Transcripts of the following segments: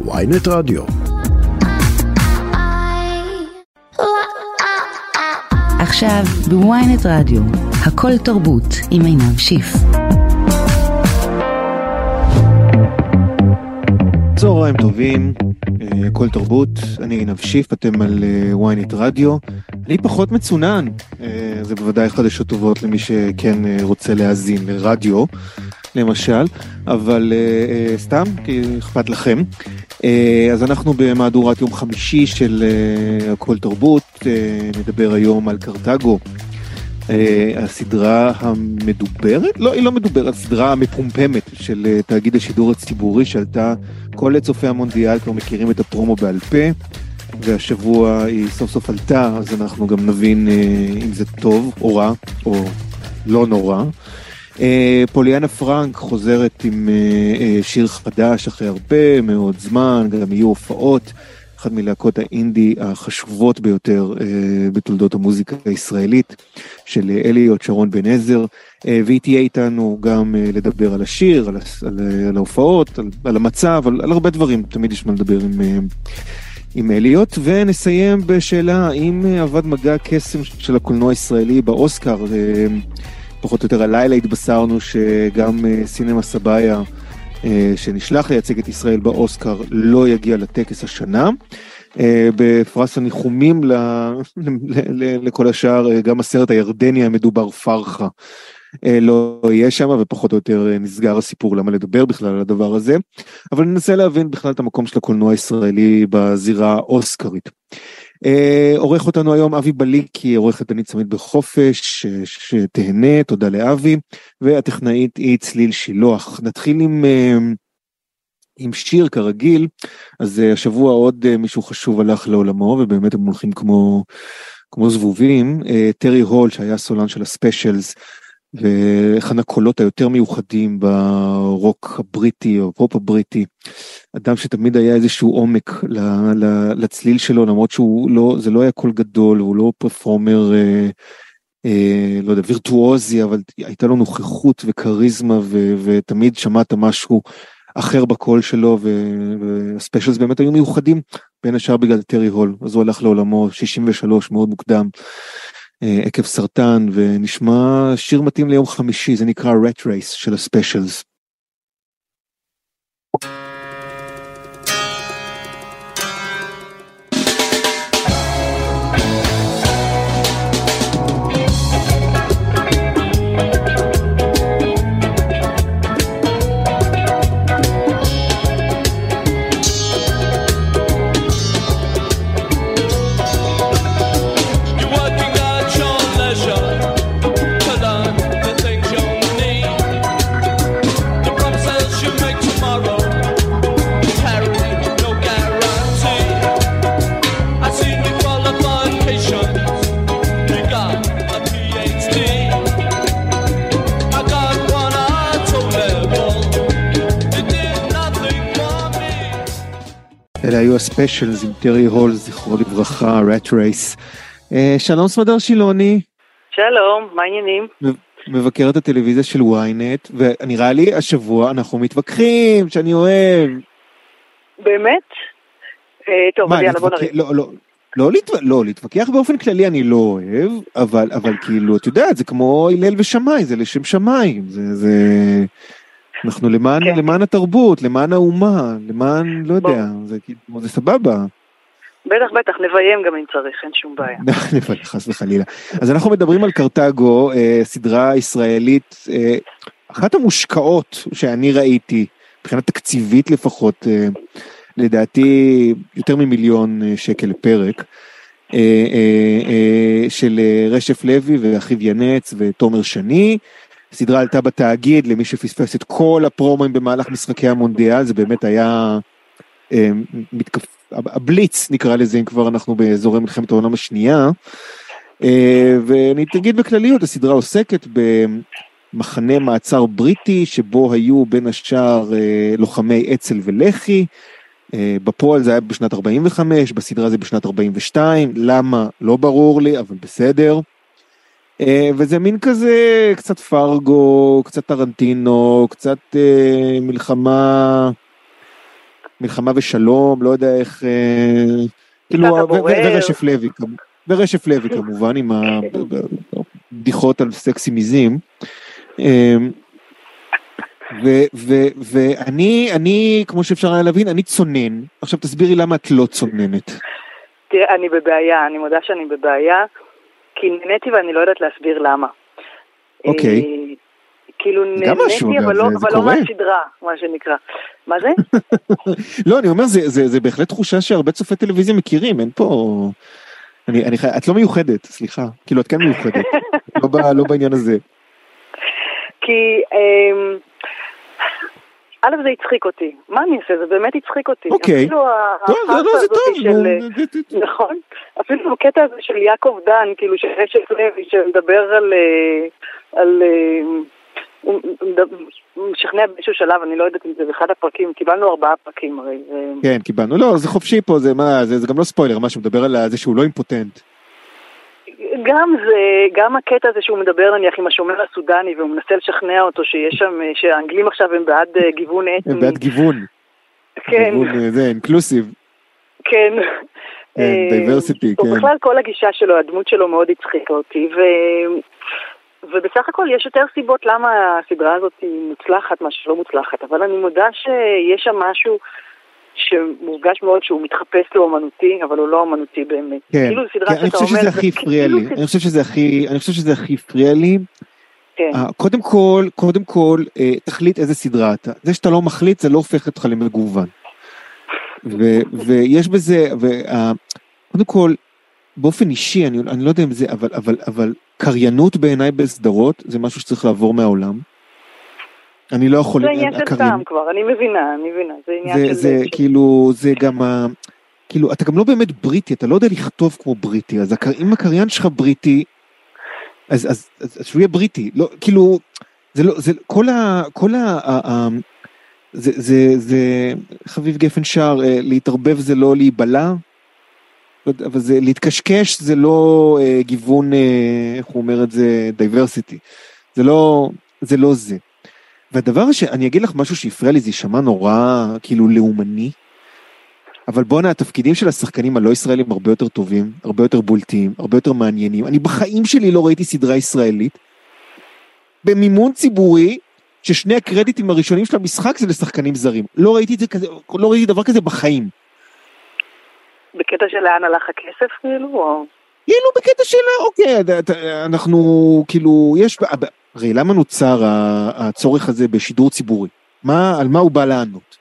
ויינט רדיו. עכשיו בוויינט רדיו, הכל תרבות עם עינב שיף. צהריים טובים, אה, הכל תרבות, אני עינב שיף, אתם על ynet רדיו. אני פחות מצונן, אה, זה בוודאי חדשות טובות למי שכן אה, רוצה להאזין לרדיו, למשל, אבל סתם, כי אכפת לכם. אז אנחנו במהדורת יום חמישי של הכל תרבות, נדבר היום על קרתגו. הסדרה המדוברת? לא, היא לא מדוברת, הסדרה המפומפמת של תאגיד השידור הציבורי שעלתה, כל צופי המונדיאל כבר מכירים את הפרומו בעל פה, והשבוע היא סוף סוף עלתה, אז אנחנו גם נבין אם זה טוב או רע, או לא נורא. פוליאנה פרנק חוזרת עם שיר חדש אחרי הרבה מאוד זמן, גם יהיו הופעות. אחת מלהקות האינדי החשובות ביותר אה, בתולדות המוזיקה הישראלית של אליוט שרון בן עזר אה, והיא תהיה איתנו גם אה, לדבר על השיר, על, על, על ההופעות, על, על המצב, על, על הרבה דברים, תמיד יש מה לדבר עם, אה, עם אליוט ונסיים בשאלה האם אבד מגע קסם של הקולנוע הישראלי באוסקר, אה, פחות או יותר הלילה התבשרנו שגם אה, סינמה סבאיה שנשלח לייצג את ישראל באוסקר לא יגיע לטקס השנה. בפרס הניחומים לכל השאר, גם הסרט הירדני המדובר פרחה לא יהיה שם ופחות או יותר נסגר הסיפור למה לדבר בכלל על הדבר הזה. אבל ננסה להבין בכלל את המקום של הקולנוע הישראלי בזירה האוסקרית. עורך אותנו היום אבי בליקי, עורכת דנית צמיד בחופש, שתהנה, תודה לאבי, והטכנאית היא צליל שילוח. נתחיל עם, עם שיר כרגיל, אז השבוע עוד מישהו חשוב הלך לעולמו, ובאמת הם הולכים כמו, כמו זבובים. טרי הול, שהיה סולן של הספיישלס, ואחד הקולות היותר מיוחדים ברוק הבריטי או פופ הבריטי, אדם שתמיד היה איזשהו עומק לצליל שלו למרות שהוא לא, זה לא היה קול גדול, הוא לא performer, אה, אה, לא יודע, וירטואוזי, אבל הייתה לו נוכחות וכריזמה ו, ותמיד שמעת משהו אחר בקול שלו וה Specials באמת היו מיוחדים בין השאר בגלל טרי הול, אז הוא הלך לעולמו 63 מאוד מוקדם. עקב סרטן ונשמע שיר מתאים ליום חמישי זה נקרא rat race של הספיישלס. היו הספיישלס עם טרי הול, זכרו לברכה, rat race. שלום סמדר שילוני. שלום, מה העניינים? מבקרת הטלוויזיה של ynet, ונראה לי השבוע אנחנו מתווכחים, שאני אוהב. באמת? טוב, אז יאללה בוא נריב. לא, לא, לא, לא, להתווכח באופן כללי אני לא אוהב, אבל, אבל כאילו, את יודעת, זה כמו הלל ושמאי, זה לשם שמיים, זה, זה... אנחנו למען, כן. למען התרבות, למען האומה, למען, לא יודע, זה, זה סבבה. בטח, בטח, נביים גם אם צריך, אין שום בעיה. נביים, חס וחלילה. אז אנחנו מדברים על קרתגו, אה, סדרה ישראלית, אה, אחת המושקעות שאני ראיתי, מבחינה תקציבית לפחות, אה, לדעתי יותר ממיליון שקל לפרק, אה, אה, אה, של רשף לוי ואחיו ינץ ותומר שני. הסדרה עלתה בתאגיד למי שפספס את כל הפרומואים במהלך משחקי המונדיאל זה באמת היה אה, מתקפ... הבליץ נקרא לזה אם כבר אנחנו באזורי מלחמת העולם השנייה. אה, ואני אגיד בכלליות הסדרה עוסקת במחנה מעצר בריטי שבו היו בין השאר אה, לוחמי אצ"ל ולח"י. בפועל זה היה בשנת 45 בסדרה זה בשנת 42 למה? לא ברור לי אבל בסדר. וזה מין כזה קצת פרגו, קצת טרנטינו, קצת אה, מלחמה, מלחמה ושלום, לא יודע איך, אה, כאילו. ורשף לוי, ורשף לוי כמובן, עם הבדיחות על סקסים עיזים. אה, ו- ו- ואני, אני, כמו שאפשר היה להבין, אני צונן. עכשיו תסבירי למה את לא צוננת. תראה, אני בבעיה, אני מודה שאני בבעיה, כי נהניתי ואני לא יודעת להסביר למה. אוקיי. אה, כאילו נהניתי, אבל לא, אבל לא קורה. מהסדרה, מה שנקרא. מה זה? לא, אני אומר, זה, זה, זה בהחלט תחושה שהרבה צופי טלוויזיה מכירים, אין פה... אני, אני חי... את לא מיוחדת, סליחה. כאילו, את כן מיוחדת. לא, ב, לא בעניין הזה. כי אמ, א' זה הצחיק אותי, מה אני אעשה? זה באמת הצחיק אותי. אוקיי. אפילו ה- לא, לא, טוב, של- זה- נכון, אפילו הקטע הזה של יעקב דן, כאילו של רשת לוי, שמדבר על... אה, על אה, הוא משכנע באיזשהו שלב, אני לא יודעת אם זה באחד הפרקים, קיבלנו ארבעה פרקים הרי. כן, קיבלנו. לא, זה חופשי פה, זה מה, זה, זה גם לא ספוילר, מה שמדבר על זה שהוא לא אימפוטנט. גם זה, גם הקטע הזה שהוא מדבר נניח עם השומר הסודני והוא מנסה לשכנע אותו שיש שם, אה, שהאנגלים עכשיו הם בעד אה, גיוון אתני. הם בעד גיוון. כן, גיוון, אה, זה, אינקלוסיב. כן. diversity, כן. ובכלל כל הגישה שלו, הדמות שלו מאוד הצחיקה אותי, ו... ובסך הכל יש יותר סיבות למה הסדרה הזאת היא מוצלחת, מה שלא מוצלחת, אבל אני מודה שיש שם משהו שמורגש מאוד שהוא מתחפש לאומנותי, אבל הוא לא אומנותי באמת. כן, כאילו סדרה כן, אני שאתה חושב אומר, שזה זה הכי הפריע כאילו לי. אני חושב שזה הכי, אני חושב שזה הכי הפריע לי. כן, אה, קודם כל, קודם כל, אה, תחליט איזה סדרה אתה. זה שאתה לא מחליט, זה לא הופך אותך למגוון. ו- ויש בזה, וה- קודם כל, באופן אישי, אני, אני לא יודע אם זה, אבל, אבל, אבל קריינות בעיניי בסדרות זה משהו שצריך לעבור מהעולם. אני לא יכול... זה עניין של טעם כבר, אני מבינה, אני מבינה, זה עניין זה, של... זה כאילו, זה גם ה... כאילו, אתה גם לא באמת בריטי, אתה לא יודע לכתוב כמו בריטי, אז. אם הקריין שלך בריטי, אז, אז, אז, אז שהוא יהיה בריטי, לא, כאילו, זה לא, זה, כל ה... כל ה... ה, ה זה, זה, זה, אביב גפן שר, אה, להתערבב זה לא להיבלע, לא אבל זה, להתקשקש זה לא אה, גיוון, אה, איך הוא אומר את זה, diversity, זה לא, זה לא זה. והדבר שאני אגיד לך משהו שהפריע לי, זה יישמע נורא כאילו לאומני, אבל בואנה, התפקידים של השחקנים הלא ישראלים הרבה יותר טובים, הרבה יותר בולטים, הרבה יותר מעניינים. אני בחיים שלי לא ראיתי סדרה ישראלית במימון ציבורי, ששני הקרדיטים הראשונים של המשחק זה לשחקנים זרים. לא ראיתי זה כזה, לא ראיתי דבר כזה בחיים. בקטע של לאן הלך הכסף כאילו. כאילו בקטע של אוקיי, אנחנו כאילו, יש, הרי למה נוצר הצורך הזה בשידור ציבורי? מה, על מה הוא בא לענות?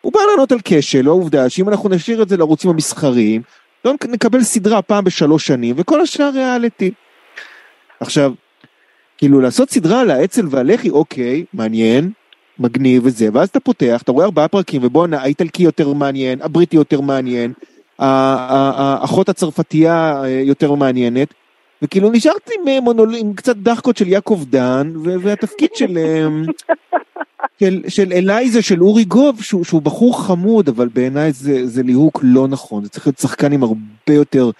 הוא בא לענות על כשל, העובדה שאם אנחנו נשאיר את זה לערוצים המסחריים, לא נקבל סדרה פעם בשלוש שנים, וכל השאר ריאליטי. עכשיו, כאילו לעשות סדרה על האצ"ל והלח"י, אוקיי, מעניין, מגניב וזה, ואז אתה פותח, אתה רואה ארבעה פרקים, ובואנה, האיטלקי יותר מעניין, הבריטי יותר מעניין, האחות הצרפתייה אה, יותר מעניינת, וכאילו נשארתי עם, אה, מונול... עם קצת דחקות של יעקב דן, ו- והתפקיד של, אה, של, של אלייזה, של אורי גוב, שהוא, שהוא בחור חמוד, אבל בעיניי זה, זה ליהוק לא נכון, זה צריך להיות שחקן עם הרבה יותר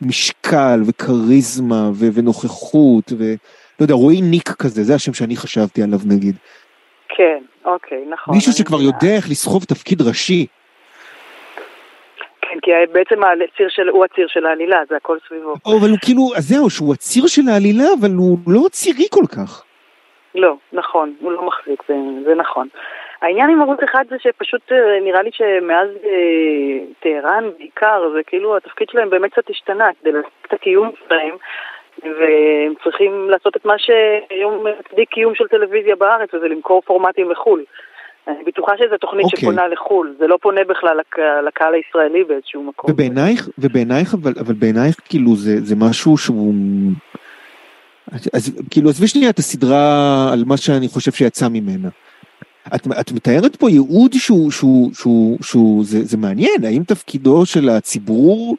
משקל וכריזמה ו- ונוכחות, ולא יודע, רועי ניק כזה, זה השם שאני חשבתי עליו נגיד. כן, אוקיי, נכון. מישהו שכבר. יודע איך לסחוב תפקיד ראשי. כן, כי בעצם הציר של, הוא הציר של העלילה, זה הכל סביבו. או, אבל הוא כאילו, אז זהו, שהוא הציר של העלילה, אבל הוא לא צירי כל כך. לא, נכון, הוא לא מחזיק, זה, זה נכון. העניין עם ערוץ אחד זה שפשוט אה, נראה לי שמאז אה, טהרן בעיקר, זה כאילו התפקיד שלהם באמת קצת השתנה כדי להשיג את הקיום שלהם, והם צריכים לעשות את מה שהיום מצדיק קיום של טלוויזיה בארץ, וזה למכור פורמטים לחו"ל. אני בטוחה שזו תוכנית אוקיי. שפונה לחו"ל, זה לא פונה בכלל לק... לקהל הישראלי באיזשהו מקום. ובעינייך, ובעינייך, אבל, אבל בעינייך כאילו זה, זה משהו שהוא... אז כאילו עזבי שנייה את הסדרה על מה שאני חושב שיצא ממנה. את, את מתארת פה ייעוד שהוא, שהוא, שהוא, שהוא זה, זה מעניין, האם תפקידו של הציבור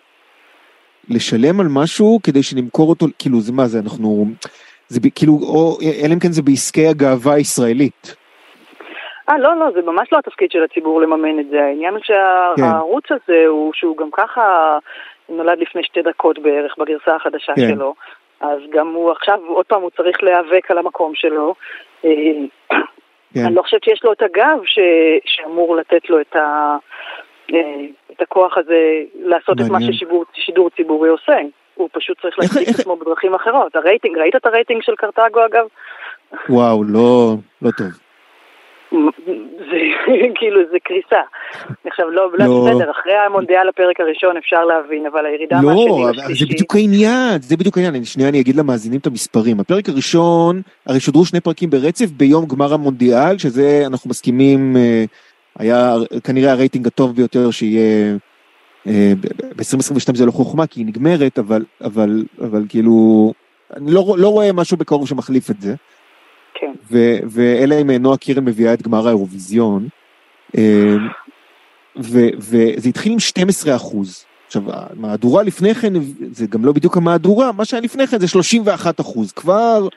לשלם על משהו כדי שנמכור אותו, כאילו זה מה זה, אנחנו, זה כאילו, או אלא אם כן זה בעסקי הגאווה הישראלית. אה, לא, לא, זה ממש לא התפקיד של הציבור לממן את זה. העניין הוא שהערוץ הזה, הוא שהוא גם ככה נולד לפני שתי דקות בערך בגרסה החדשה כן. שלו. אז גם הוא עכשיו, עוד פעם, הוא צריך להיאבק על המקום שלו. אה, כן. אני לא חושבת שיש לו את הגב ש... שאמור לתת לו את, ה... אה, את הכוח הזה לעשות את מה מעניין. ששידור ציבורי עושה. הוא פשוט צריך להציג את עצמו בדרכים אחרות. הרייטינג, ראית את הרייטינג של קרתגו אגב? וואו, לא, לא טוב. זה כאילו, זה קריסה. עכשיו, לא, לא, לא. בסדר, אחרי המונדיאל הפרק הראשון אפשר להבין, אבל הירידה מהשני לא, אבל זה לשלישי, בדיוק העניין, זה בדיוק העניין. שנייה אני אגיד למאזינים את המספרים. הפרק הראשון, הרי שודרו שני פרקים ברצף ביום גמר המונדיאל, שזה, אנחנו מסכימים, אה, היה כנראה הרייטינג הטוב ביותר שיהיה... ב-2022 זה לא חוכמה כי היא נגמרת, אבל, אבל, אבל כאילו, אני לא, לא רואה משהו בקרוב שמחליף את זה. כן. ו- ואלא אם נועה קירל מביאה את גמר האירוויזיון. ו- וזה התחיל עם 12 אחוז. עכשיו, המהדורה לפני כן, זה גם לא בדיוק המהדורה, מה שהיה לפני כן זה 31 אחוז. כבר,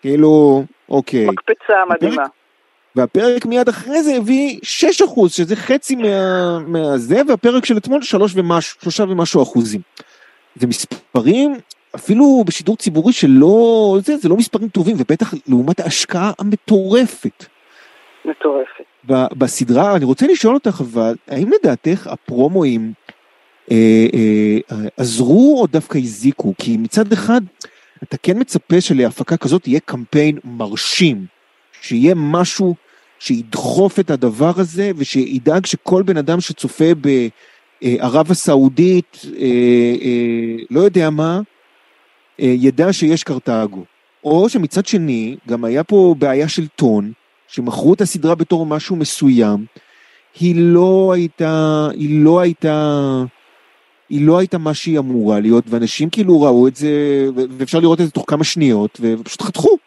כאילו, אוקיי. מקפצה מדהימה. והפרק מיד אחרי זה הביא 6 אחוז, שזה חצי מה, מהזה, והפרק של אתמול 3 ומשהו, 3 ומשהו אחוזים. זה מספרים, אפילו בשידור ציבורי שלא, זה, זה לא מספרים טובים, ובטח לעומת ההשקעה המטורפת מטורפת. בסדרה. אני רוצה לשאול אותך אבל, האם לדעתך הפרומואים אה, אה, עזרו או דווקא הזיקו? כי מצד אחד, אתה כן מצפה שלהפקה כזאת יהיה קמפיין מרשים, שיהיה משהו שידחוף את הדבר הזה ושידאג שכל בן אדם שצופה בערב הסעודית, אה, אה, לא יודע מה, ידע שיש קרתגו. או שמצד שני, גם היה פה בעיה של טון, שמכרו את הסדרה בתור משהו מסוים, היא לא הייתה, היא לא הייתה, היא לא הייתה מה שהיא אמורה להיות, ואנשים כאילו ראו את זה, ואפשר לראות את זה תוך כמה שניות, ופשוט חתכו.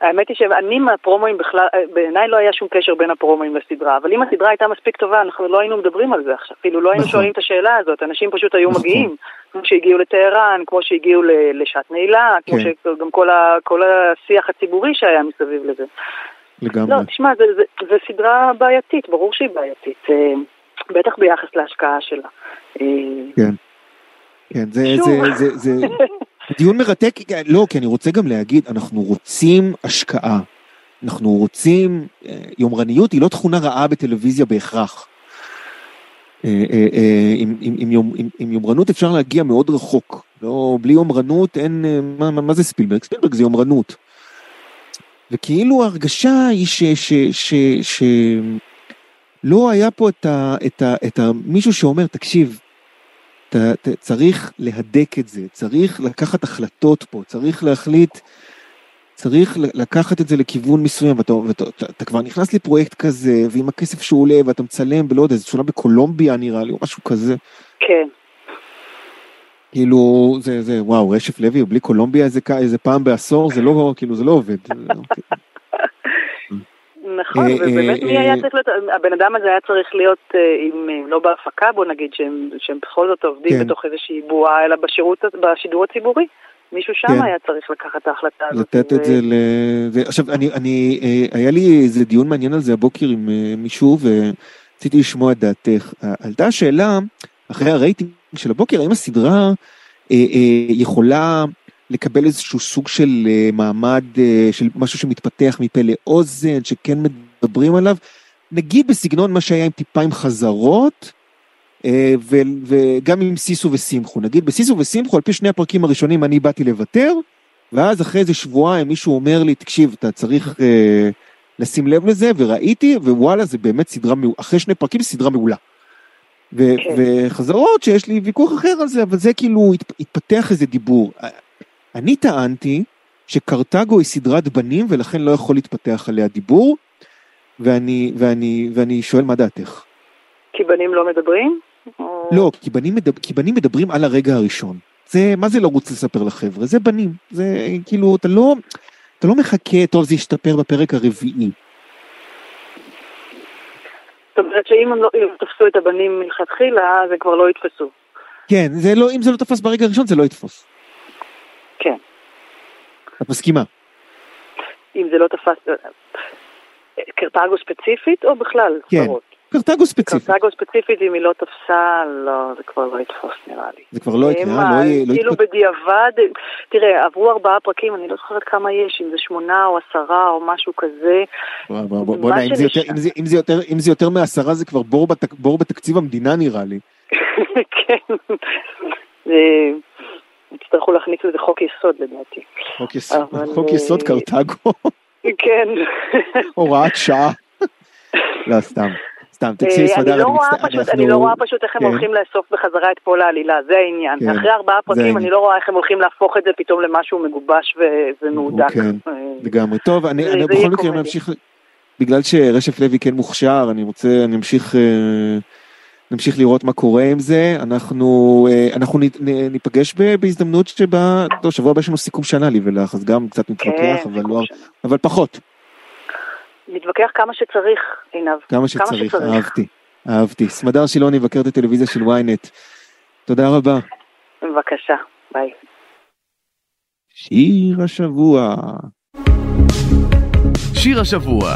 האמת היא שאני מהפרומואים בכלל, אה, בעיניי לא היה שום קשר בין הפרומואים לסדרה, אבל אם הסדרה הייתה מספיק טובה, אנחנו לא היינו מדברים על זה עכשיו, אפילו לא היינו נכון. שואלים את השאלה הזאת, אנשים פשוט היו נכון. מגיעים, כמו שהגיעו לטהרן, כמו שהגיעו לשעת נעילה, כמו כן. שגם כל, השיח הציבורי שהיה מסביב לזה. לגמרי. לא, תשמע, זה סדרה בעייתית, ברור שהיא בעייתית, אה, בטח ביחס להשקעה שלה. אה, כן. כן. זה, זה, זה, זה דיון מרתק, לא, כי אני רוצה גם להגיד, אנחנו רוצים השקעה. אנחנו רוצים, אה, יומרניות היא לא תכונה רעה בטלוויזיה בהכרח. אה, אה, אה, עם, עם, עם, עם, עם יומרנות אפשר להגיע מאוד רחוק. לא, בלי יומרנות אין, אה, מה, מה, מה זה ספילברג? ספילברג זה יומרנות. וכאילו ההרגשה היא ש... ש, ש, ש לא היה פה את ה, את ה, את ה, מישהו שאומר, תקשיב, אתה, אתה צריך להדק את זה, צריך לקחת החלטות פה, צריך להחליט, צריך לקחת את זה לכיוון מסוים, ואתה, ואתה אתה, אתה כבר נכנס לפרויקט כזה, ועם הכסף שהוא עולה, ואתה מצלם בלא יודע, זה שונה בקולומביה נראה לי, או משהו כזה. כן, כאילו, זה, זה, וואו, רשף לוי, בלי קולומביה איזה, איזה פעם בעשור, זה לא, כאילו, זה לא עובד. נכון, אה, ובאמת אה, מי היה אה, צריך להיות, הבן אדם הזה היה צריך להיות, אה, לא בהפקה בוא נגיד, שהם, שהם בכל זאת עובדים כן. בתוך איזושהי בועה, אלא בשירות, בשידור הציבורי. מישהו שם כן. היה צריך לקחת את ההחלטה הזאת. לתת את ו- זה ל... עכשיו, אני, אני, היה לי איזה דיון מעניין על זה הבוקר עם מישהו, ורציתי לשמוע את דעתך. עלתה השאלה, אחרי הרייטינג של הבוקר, האם הסדרה אה, אה, יכולה לקבל איזשהו סוג של אה, מעמד, אה, של משהו שמתפתח מפה לאוזן, שכן מדברים עליו, נגיד בסגנון מה שהיה עם טיפה עם חזרות, אה, ו- וגם עם סיסו ושמחו. נגיד בסיסו ושמחו, על פי שני הפרקים הראשונים אני באתי לוותר, ואז אחרי איזה שבועיים מישהו אומר לי, תקשיב, אתה צריך אה, לשים לב לזה, וראיתי, ווואלה, זה באמת סדרה מעולה, אחרי שני פרקים סדרה מעולה. ו- כן. וחזרות שיש לי ויכוח אחר על זה, אבל זה כאילו הת- התפתח איזה דיבור. אני טענתי שקרתגו היא סדרת בנים ולכן לא יכול להתפתח עליה דיבור, ואני, ואני, ואני שואל מה דעתך. כי בנים לא מדברים? או- לא, כי בנים, מדבר, כי בנים מדברים על הרגע הראשון. זה, מה זה לרוץ לספר לחבר'ה? זה בנים. זה כאילו, אתה לא, אתה לא מחכה, טוב, זה ישתפר בפרק הרביעי. זאת אומרת שאם הם לא תפסו את הבנים מלכתחילה, אז הם כבר לא יתפסו. כן, זה לא, אם זה לא תפס ברגע הראשון, זה לא יתפוס. כן. את מסכימה? אם זה לא תפס... קרתגו ספציפית או בכלל כן. סדרות? קרתגו ספציפית. קרתגו ספציפית, אם היא לא תפסה, לא, זה כבר לא יתפוס נראה לי. זה כבר לא יקרה, מה, לא יהיה... לא כאילו בדיעבד, תראה, עברו ארבעה פרקים, אני לא זוכרת כמה יש, אם זה שמונה או עשרה או משהו כזה. בוא- אם זה יותר- מעשרה זה כבר בור בתקציב המדינה נראה לי. כן. יצטרכו להכניס לזה חוק יסוד לדעתי. חוק יסוד- אבל, חוק אה, יסוד קרתגו, כן. הוראת שעה. לא, סתם. סתם, תקשיבי, אה, סמדר, אני לא רואה מצטער, אני לא רואה פשוט איך הם כן. הולכים לאסוף בחזרה את כל העלילה, זה העניין. כן, אחרי ארבעה פרקים. אני לא רואה איך הם הולכים להפוך את זה פתאום למשהו מגובש ומהודק. כן, אה, לגמרי. טוב, אני בכל מקרה. נמשיך, בגלל שרשף לוי כן מוכשר, אני רוצה, אני אמשיך, אה, נמשיך לראות מה קורה עם זה. אנחנו, אה, אנחנו נ- נ- ניפגש ב- בהזדמנות שבה, לא, שבוע הבא יש לנו סיכום שנה לי ולך, אז גם קצת נתווכח, כן, אבל לא. אבל פחות, נתווכח כמה שצריך, עינב. כמה שצריך, אהבתי, אהבתי. סמדר שילוני, מבקרת הטלוויזיה של ynet. תודה רבה. בבקשה, ביי. שיר השבוע. שיר השבוע.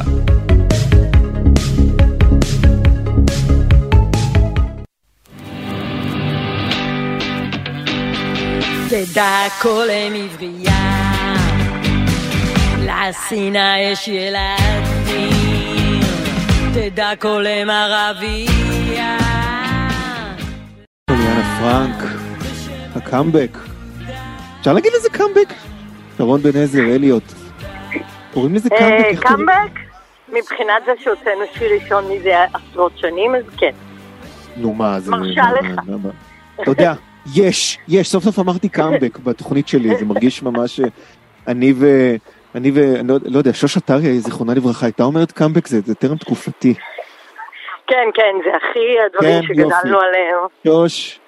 כל אם עברייה, לשנאה יש ילדים, תדע כל אם ערבייה. פוליאנה פרנק, הקאמבק. אפשר להגיד לזה קאמבק? שרון בן עזר, אליוט. קוראים לזה קאמבק? איך קוראים? קאמבק? מבחינת זה שהוצאנו שיר ראשון מזה עשרות שנים, אז כן. נו מה, זה... מרשה לך. אתה יודע, יש, יש, סוף סוף אמרתי קאמבק בתוכנית שלי, זה מרגיש ממש... אה, אני ו... אני ו... אני לא- לא יודע, שוש עטריה, זיכרונה לברכה, הייתה אומרת קאמבק, זה זה טרם תקופתי. כן, כן, זה הכי הדברים כן, שגדלנו יופי. עליהם. שוש,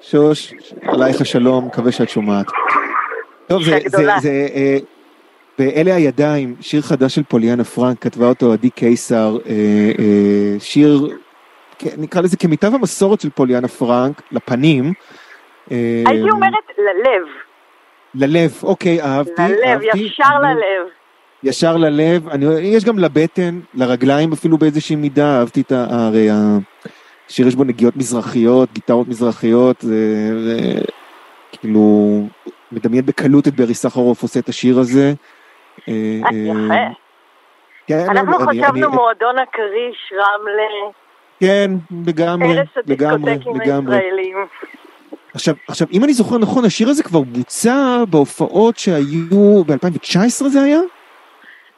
שוש, עלייך השלום, מקווה שאת שומעת. טוב, זה, זה. זה, אה, באלה הידיים, שיר חדש של פוליאנה פרנק, כתבה אותו עדי קיסר, אה, אה, שיר, נקרא לזה כמיטב המסורת של פוליאנה פרנק, לפנים. אה, הייתי אומרת ללב, ללב, אוקיי, אהבתי, ללב. ישר ללב. ישר ללב, אני, יש גם לבטן, לרגליים אפילו באיזושהי מידה, אהבתי את ה... הרי השיר יש בו נגיעות מזרחיות, גיטרות מזרחיות, זה, זה כאילו, מדמיין בקלות את ברי סחרוף עושה את השיר הזה. אה, אה, יפה. כן, אנחנו חשבנו מועדון הכריש, רמלה, כן, לגמרי, הרס לגמרי, הדיסקוטקים לגמרי. הישראלים. עכשיו, עכשיו, אם אני זוכר נכון, השיר הזה כבר בוצע בהופעות שהיו, ב-2019 זה היה?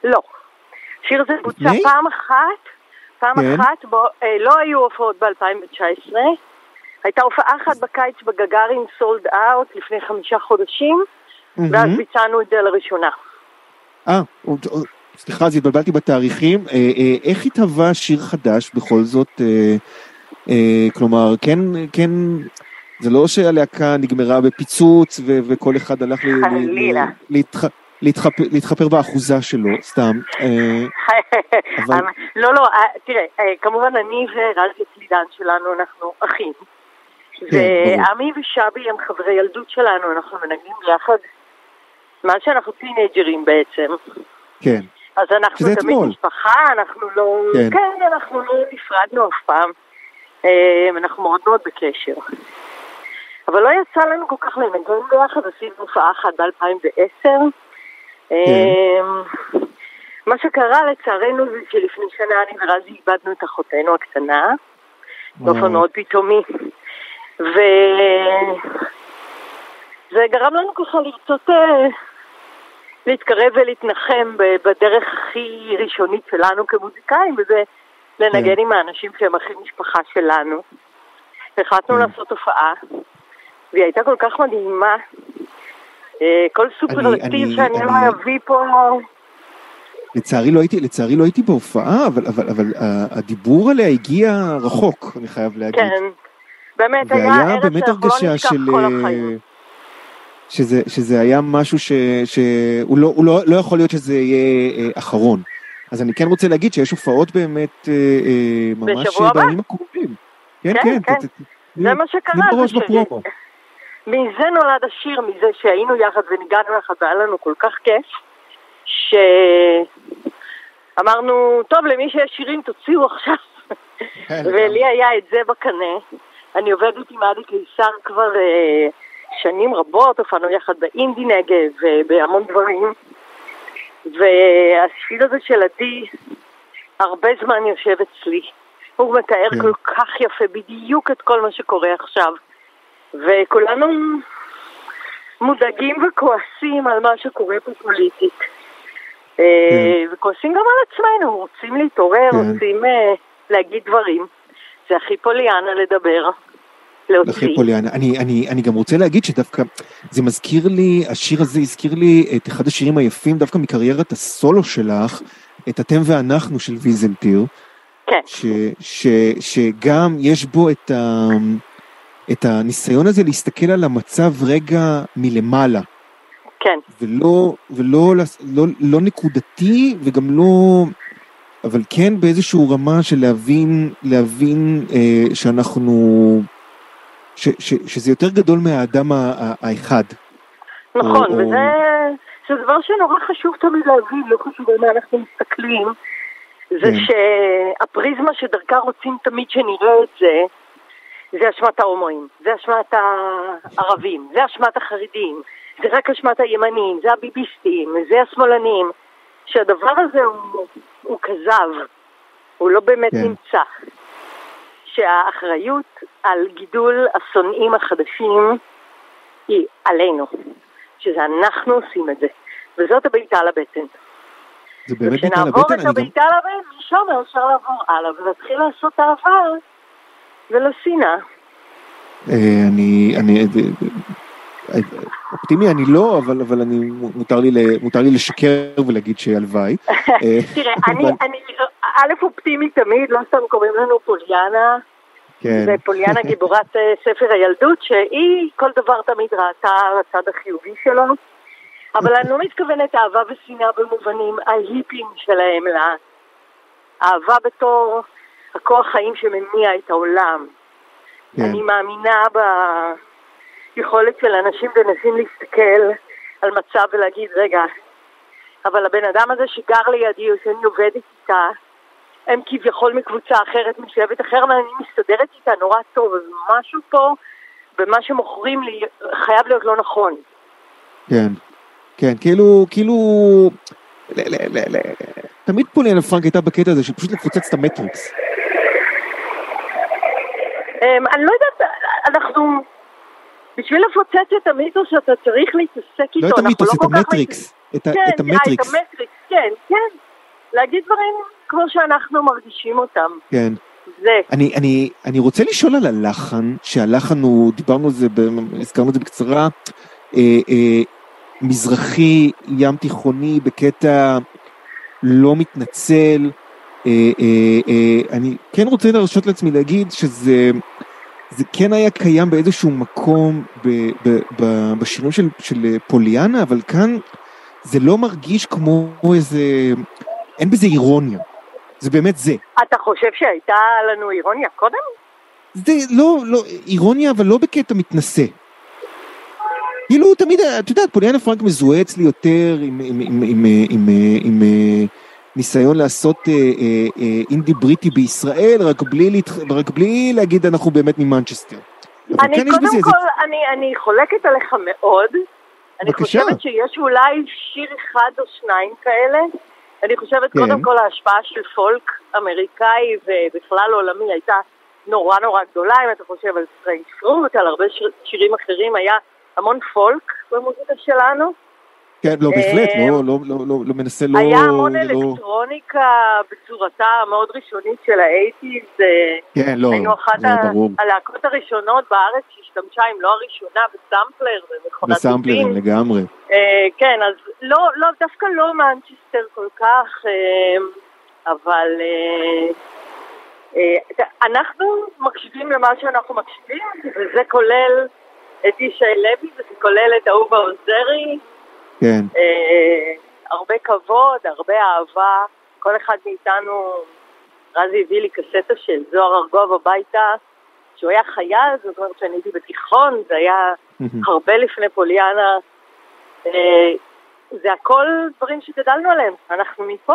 לא. שיר זה בוצע לפני? פעם אחת, פעם כן. אחת, בו, אה, לא היו הופעות ב-2019. הייתה הופעה אחת בקיץ בגגארין סולד אאוט לפני חמישה חודשים, ואז. ביצענו את זה לראשונה. אה, סליחה, אז התבלבלתי בתאריכים. אה, אה, איך התהווה שיר חדש בכל זאת? אה, אה, כלומר, כן, כן, זה לא שהלהקה נגמרה בפיצוץ ו- וכל אחד הלך ל- ל- להתח- להתחפ- להתחפר באחוזה שלו, סתם. אה, אבל- לא, לא, אה, תראה, אה, כמובן אני ורז יצלידן שלנו, אנחנו אחים. כן. ועמי ושבי הם חברי ילדות שלנו, אנחנו מנגנים ביחד מאז שאנחנו טינג'רים בעצם. כן, אז אנחנו תמיד אתמול. משפחה, אנחנו לא... כן. כן. אנחנו לא נפרדנו אף פעם. אנחנו מאוד מאוד בקשר. אבל לא יצא לנו כל כך לנגן ביחד, עשינו הופעה אחת ב-2010. אה, מה שקרה לצערנו זה שלפני שנה אני ורזי איבדנו את אחותנו הקטנה, באופן. מאוד פתאומי. וזה גרם לנו ככה לרצות אה, להתקרב ולהתנחם בדרך הכי ראשונית שלנו כמוזיקאים, וזה לנגן כן. עם האנשים שהם הכי משפחה שלנו. החלטנו כן. לעשות הופעה, והיא הייתה כל כך מדהימה. אה, כל סופרלטיב אני- שאני לא אביא פה, לצערי לא הייתי, לצערי לא הייתי בהופעה, אבל, אבל, אבל אה, הדיבור עליה הגיע רחוק, אני חייב להגיד. כן, באמת היה והיה באמת שאנחנו לא הרגשה נשכח של... כל אה, החיים. שזה, שזה היה משהו ש, שהוא לא, לא, לא יכול להיות שזה יהיה אה, אחרון. אז אני כן רוצה להגיד שיש הופעות באמת אה, אה, ממש? בימים הקרובים. כן, כן, כן. כן. ת- ת- זה מה שקרה, זה בפרומו. מזה נולד השיר, מזה שהיינו יחד וניגענו יחד והיה לנו כל כך כיף, שאמרנו, טוב, למי שיש שירים תוציאו עכשיו. ולי היה את זה בקנה. אני עובדת עם אדי קיסר כבר אה, שנים רבות, הופענו יחד באינדי נגב ובהמון דברים. והשביל הזה של עדי הרבה זמן יושב אצלי. הוא מתאר כן. כל כך יפה בדיוק את כל מה שקורה עכשיו. וכולנו מודאגים וכועסים על מה שקורה פה פוליטית. אה, וכועסים גם על עצמנו, רוצים להתעורר, כן. רוצים אה, להגיד דברים. זה הכי פוליאנה לדבר. פוליאנה. אני, אני, אני גם רוצה להגיד שדווקא זה מזכיר לי, השיר הזה הזכיר לי את אחד השירים היפים דווקא מקריירת הסולו שלך, את אתם ואנחנו של ויזנטיר, כן, ש, ש, שגם יש בו את, ה, את הניסיון הזה להסתכל על המצב רגע מלמעלה, כן, ולא, ולא לא, לא נקודתי וגם לא, אבל כן באיזשהו רמה של להבין, להבין אה, שאנחנו, ש, ש, שזה יותר גדול מהאדם האחד. נכון, או- וזה זה דבר שנורא חשוב תמיד להבין, לא חשוב על מה אנחנו מסתכלים. זה כן. שהפריזמה שדרכה רוצים תמיד שנראה את זה, זה אשמת ההומואים, זה אשמת הערבים, זה אשמת החרדים, זה רק אשמת הימנים, זה הביביסטים, זה השמאלנים, שהדבר הזה הוא, הוא כזב, הוא לא באמת כן. נמצא. שהאחריות על גידול השונאים החדשים היא עלינו, שזה אנחנו עושים את זה, וזאת הבעיטה לבטן. זה באמת וכשנעבור לבטן, את אני גם, הבעיטה לבטן, משם אפשר לעבור הלאה ולהתחיל לעשות אהבה ולא שנאה. אה, אני, אני, אה, אופטימי אני לא, אבל, אבל אני, מותר לי, מותר לי לשקר ולהגיד שהלוואי. אה, תראה, אני, אני, א', אופטימי תמיד, לא סתם קוראים לנו פוליאנה, כן. ופוליאנה גיבורת אה, ספר הילדות, שהיא כל דבר תמיד ראתה על הצד החיובי שלו. אבל אני לא מתכוונת אהבה ושנאה במובנים ההיפים שלהם, אלא אהבה בתור הכוח חיים שמניע את העולם. כן. אני מאמינה ביכולת של אנשים ונשים להסתכל על מצב ולהגיד, רגע, אבל הבן אדם הזה שגר לידי או שאני עובדת איתה, הם כביכול מקבוצה אחרת, משבט אחר, אבל אני מסתדרת איתה נורא טוב, אז משהו פה במה שמוכרים לי חייב להיות לא נכון. כן, כן, כאילו, כאילו, ל, ל, ל, ל, תמיד פוליאנה פרנק הייתה בקטע הזה של פשוט לפוצץ את המטריקס. אמ, אני לא יודעת, אנחנו... בשביל לפוצץ את המיתוס אתה צריך להתעסק איתו, לא את אנחנו המיתוס, את כל כך המטריקס. את ה- כן, את המטריקס. את המטריקס, כן, כן. להגיד דברים כמו שאנחנו מרגישים אותם. כן. זה. אני, אני, אני רוצה לשאול על הלחן, שהלחן הוא, דיברנו על זה, הזכרנו את זה בקצרה, אה, אה, מזרחי, ים תיכוני, בקטע לא מתנצל. אה, אה, אה, אני כן רוצה להרשות לעצמי להגיד שזה זה כן היה קיים באיזשהו מקום ב, ב, ב, בשירים של, של פוליאנה, אבל כאן זה לא מרגיש כמו איזה, אין בזה אירוניה. זה באמת זה. אתה חושב שהייתה לנו אירוניה קודם? זה לא, לא, אירוניה, אבל לא בקטע מתנשא. כאילו, תמיד, את יודעת, פוליאנה פרנק מזוהה אצלי יותר עם, עם, עם, עם, עם, עם, עם אה, ניסיון לעשות אה, אה, אה, אינדי בריטי בישראל, רק בלי, רק בלי להגיד אנחנו באמת ממנצ'סטר. אני כן קודם בזה. כל, אני, אני חולקת עליך מאוד. אני בבקשה. חושבת שיש אולי שיר אחד או שניים כאלה. אני חושבת כן. קודם כל ההשפעה של פולק אמריקאי ובכלל עולמי הייתה נורא נורא גדולה. אם אתה חושב על Strange Fruit, על הרבה שיר, שירים אחרים, היה המון פולק במוזיקה שלנו. כן, לא, בהחלט, אה, לא, לא, לא, לא, לא מנסה, לא... היה המון לא... אלקטרוניקה בצורתה המאוד ראשונית של האייטיז. כן, לא, היינו אחת זה ה- ברור. הלהקות הראשונות בארץ שהשתמשה, אם לא הראשונה, בסמפלר ומכונת בסמפלרים. לגמרי. אה, כן, אז לא, לא, דווקא לא מנצ'סטר כל כך, אה, אבל אה, אה, אנחנו מקשיבים למה שאנחנו מקשיבים, וזה כולל את ישי לוי, וזה כולל את אהובה עוזרי, כן, אה, הרבה כבוד, הרבה אהבה, כל אחד מאיתנו, רזי הביא לי קסטה של זוהר ארגוב הביתה, שהוא היה חייל, זאת אומרת שאני הייתי בתיכון, זה היה הרבה לפני פוליאנה. אה, זה הכל דברים שגדלנו עליהם, אנחנו מפה.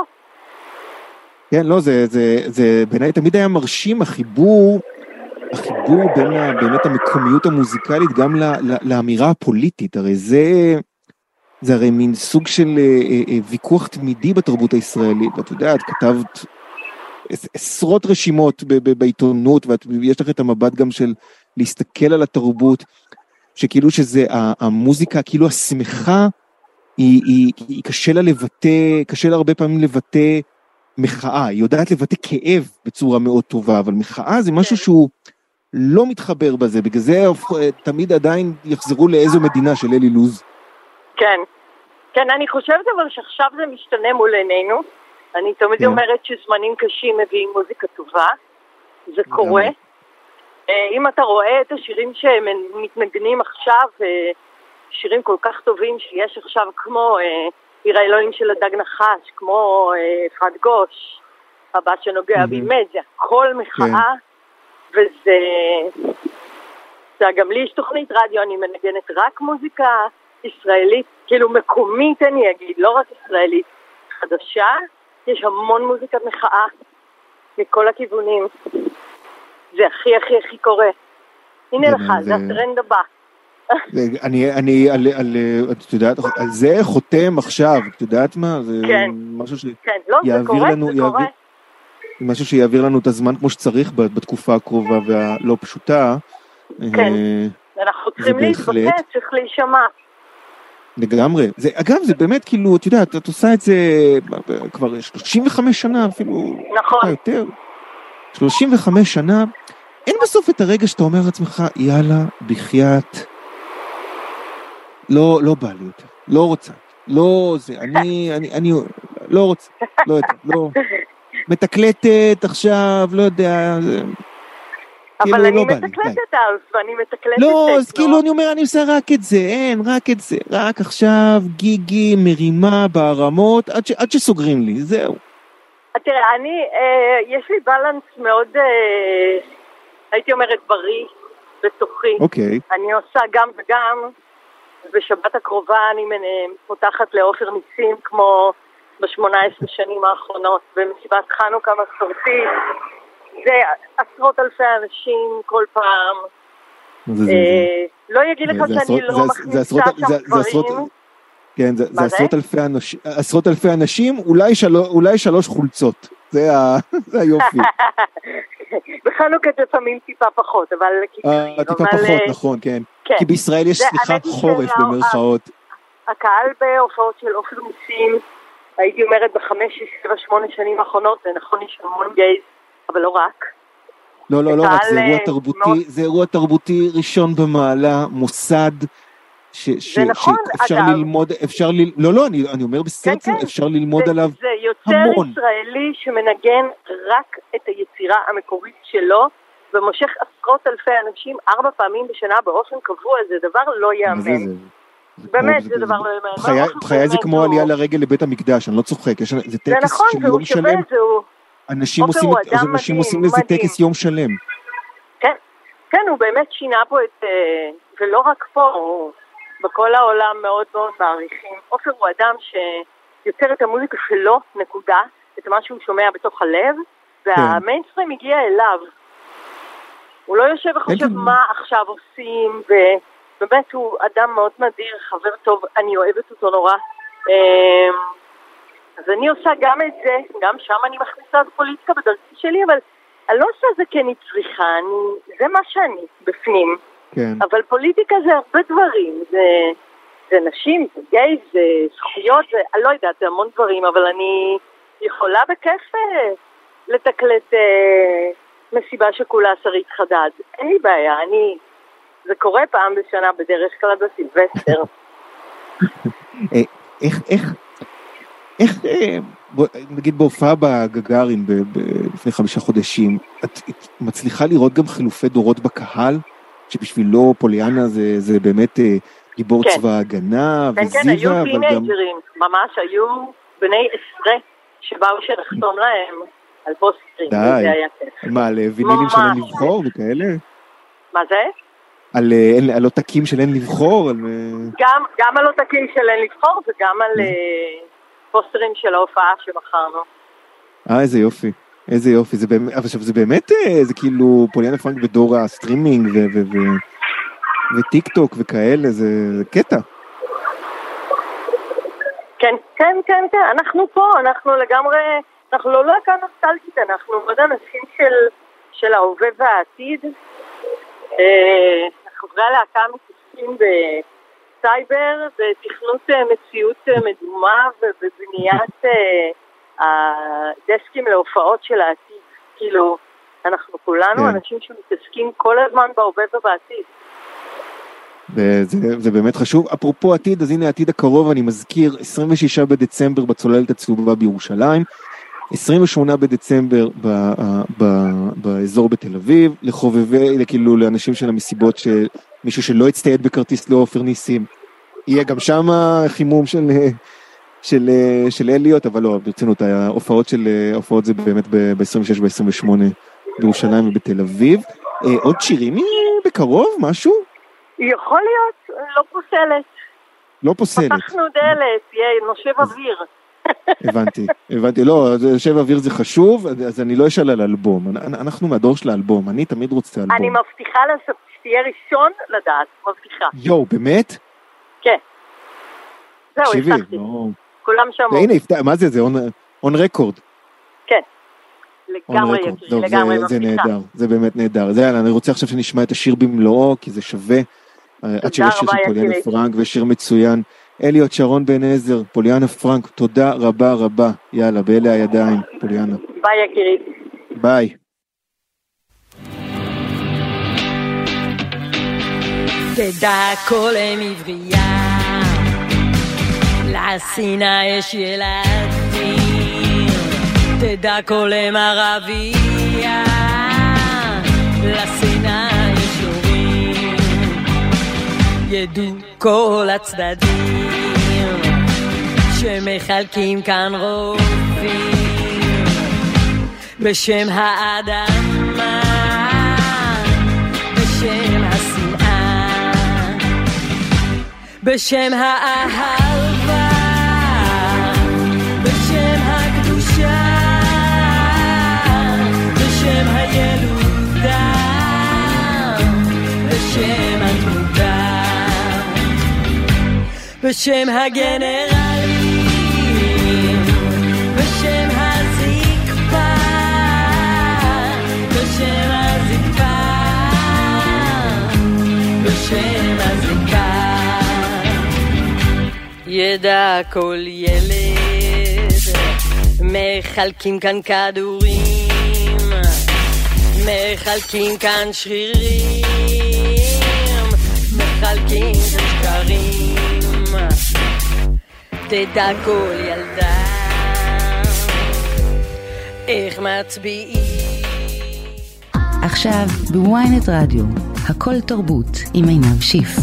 כן, לא, זה, זה, זה בעיניי תמיד היה מרשים החיבור, החיבור בין ה, באמת המקומיות המוזיקלית גם ל, ל, לאמירה הפוליטית, הרי זה, זה הרי מין סוג של אה, אה, אה ויכוח תמידי בתרבות הישראלית, ואת יודעת, כתבת עשרות רשימות בעיתונות, ויש לך את המבט גם של להסתכל על התרבות, שכאילו שזה, המוזיקה, כאילו השמחה, היא, היא, היא קשה לה לבטא, קשה לה הרבה פעמים לבטא מחאה, היא יודעת לבטא כאב בצורה מאוד טובה, אבל מחאה זה משהו כן. שהוא לא מתחבר בזה, בגלל זה תמיד עדיין יחזרו לאיזו מדינה של אלי לוז. כן, כן, אני חושבת אבל שעכשיו זה משתנה מול עינינו. אני תמיד כן. אומרת שזמנים קשים מביאים מוזיקה טובה, זה קורה. אה, אם אתה רואה את השירים שמתנגנים עכשיו, אה, שירים כל כך טובים שיש עכשיו כמו אה, עיר האלוהים של הדג נחש, כמו אחד גוש, הבת שנוגע בי מת, זה הכל מחאה, כן. וזה... זה גם לי יש תוכנית רדיו, אני מנגנת רק מוזיקה ישראלית, כאילו מקומית אני אגיד, לא רק ישראלית, חדשה, יש המון מוזיקת מחאה מכל הכיוונים. זה הכי הכי הכי קורה. הנה לך, זה הטרנד הבא. אני, אני, על, על, את יודעת, על זה חותם עכשיו, את יודעת מה? זה כן, משהו שיעביר כן, לא, זה קורה, לנו, זה קורה. משהו שיעביר לנו את הזמן כמו שצריך בתקופה הקרובה והלא פשוטה. כן, אה, אנחנו צריכים להתבטא, צריך להישמע. לגמרי. זה, אגב, זה באמת כאילו, את יודעת, את עושה את זה כבר 35 שנה אפילו, נכון. יותר. 35 שנה, אין בסוף את הרגע שאתה אומר לעצמך, יאללה, בחייאת, לא, לא בא לי יותר, לא רוצה, לא זה, אני, אני, אני, לא רוצה, לא יודע, לא, מתקלטת עכשיו, לא יודע, כאילו, אבל אני לא מתקלטת אז, ואני מתקלטת לא, אז כאילו אני אומר, אני עושה רק את זה, אין, רק את זה. רק עכשיו גיגי מרימה בערמות עד, ש, עד שסוגרים לי, זהו. תראה, אני, אה, יש לי בלנס מאוד, אה, הייתי אומרת, בריא בתוכי. אוקיי. אני עושה גם וגם. בשבת הקרובה אני פותחת לעופר ניסים כמו ב-18 שנים האחרונות, במסיבת חנוכה מסורתית. זה עשרות אלפי אנשים כל פעם. אה, לא יגיד לך שאני לא מכניסה שם דברים. כן, זה, זה עשרות אלפי, אנש, עשרות אלפי אנשים, אולי, של, אולי שלוש חולצות, זה, ה, זה היופי. בחנוכה זה לפעמים טיפה פחות, אבל. אה, טיפה פחות, אה, נכון, כן. כן. כי בישראל יש סליחת חורף במרכאות. הקהל בהופעות של אופן מיסים, הייתי אומרת בחמש, שבע, שמונה שנים האחרונות, זה נכון, יש המון גייז, אבל לא רק. לא, לא, לא רק, זה אירוע תרבותי, מאוד... זה אירוע תרבותי ראשון במעלה, מוסד. ש, ש, נכון, שאפשר אגב. ללמוד, אפשר ל... לא, לא, אני, אני אומר בסדר, כן, כן. אפשר ללמוד זה, עליו המון. זה יוצר המון. ישראלי שמנגן רק את היצירה המקורית שלו, ומושך עשרות אלפי אנשים ארבע פעמים בשנה באופן קבוע, זה דבר לא ייאמן. זה, זה, באמת, זה, זה דבר לא ייאמן. בחיי זה כמו עלייה לרגל לבית המקדש, אני לא צוחק, זה טקס נכון, של יום שלם. זה נכון, והוא שווה, זהו... אנשים עושים, אנשים עושים לזה טקס יום שלם. כן, כן, הוא באמת שינה פה את, אה, ולא רק פה, הוא בכל העולם מאוד מאוד מעריכים. עופר הוא אדם שיוצר את המוזיקה שלו, נקודה, את מה שהוא שומע בתוך הלב, והמיינסטרים כן. הגיע אליו. הוא לא יושב וחושב מה עכשיו עושים, ובאמת הוא אדם מאוד נדיר, חבר טוב, אני אוהבת אותו נורא. אז אני עושה גם את זה, גם שם אני מכניסה את פוליטיקה בדרכי שלי, אבל אני לא עושה את זה כי אני צריכה, אני, זה מה שאני, בפנים. כן. אבל פוליטיקה זה הרבה דברים, זה, זה נשים, זה גיי, זה זכויות, זה, אני לא יודעת, זה המון דברים, אבל אני יכולה בכיף אה, לתקלט אה, מסיבה שכולה שרית חדד. אין לי בעיה, אני... זה קורה פעם בשנה בדרך כלל בסילבסטר. אה, איך, איך, איך, אה, נגיד בהופעה בגגארין לפני חמישה חודשים, את מצליחה לראות גם חילופי דורות בקהל? שבשבילו פוליאנה זה, זה באמת אה, גיבור כן. צבא ההגנה כן, וזיווה, כן, היו טינג'רים, גם... ממש היו בני עשרה שבאו שנחתום להם על פוסטרים, די. זה היה כיף. מה, על וינילים של אין לבחור וכאלה? מה זה? על, על, על עותקים של אין לבחור? על... גם, גם על עותקים של אין לבחור וגם על פוסטרים של ההופעה שמכרנו. אה, איזה יופי. איזה יופי, זה באמת, עכשיו זה באמת, אה, זה כאילו פוליאנה פרנק בדור הסטרימינג ו- ו- ו- וטיק טוק וכאלה, זה, זה קטע. כן, כן, כן, כן, אנחנו פה, אנחנו לגמרי, אנחנו לא להקה נוסטלגית, אנחנו מאוד אנשים של, של ההווה והעתיד. אה, חברי הלהקה מתעסקים בסייבר, בתכנות אה, מציאות אה, מדומה ובבניית אה, הדסקים להופעות של העתיד. כאילו, אנחנו כולנו כן. אנשים שמתעסקים כל הזמן בהווה ובעתיד. וזה זה באמת חשוב. אפרופו עתיד, אז הנה העתיד הקרוב, אני מזכיר, 26 בדצמבר בצוללת הצהובה בירושלים, 28 בדצמבר ב, ב, באזור בתל אביב, לחובבי, כאילו לאנשים של המסיבות, שמישהו שלא הצטייד בכרטיס לעופר ניסים, יהיה גם שם חימום של, של, של אליוט, אבל לא, ברצינות, ההופעות של, ההופעות זה באמת ב-26 וב-28 בירושלים ובתל אביב. אה, עוד שירים בקרוב, משהו? יכול להיות, לא פוסלת. לא פוסלת. פתחנו דלת, יהיה נושב אוויר. הבנתי, הבנתי, לא, יושב אוויר זה חשוב, אז אני לא אשאל על אלבום, אנ- אנחנו מהדור של האלבום, אני תמיד רוצה אלבום. אני מבטיחה לך שתהיה ראשון לדעת, מבטיחה. יואו, באמת? כן. זהו, הבטחתי. כולם שמעו. הנה, הפתע- מה זה, זה און רקורד. כן. לגמרי טוב, לגמרי זה- זה מבטיחה. נהדר, זה באמת נהדר. זה יאללה, אני רוצה עכשיו שנשמע את השיר במלואו, כי זה שווה. אה, עד שיש שיר של פוליאנה. פרנק ושיר מצוין. אליוט שרון בן עזר, פוליאנה פרנק, תודה רבה רבה. יאללה, באלה הידיים, פוליאנה. ביי יקירי. ביי. תדע כל אם עברייה, לשנאה יש ילדים. תדע כל אם ערבייה, לשנאה יש הורים. ידעו כל הצדדים, שמחלקים כאן רופאים, בשם האדמה, בשם האהבה, בשם הקדושה, בשם הילודה, בשם התמותה, בשם הגנרלים, ידע כל ילד, מחלקים כאן כדורים, מחלקים כאן שרירים, מחלקים כאן שקרים. תדע כל ילדה, איך מצביעים. עכשיו בוויינט רדיו, הכל תרבות עם עינב שיף.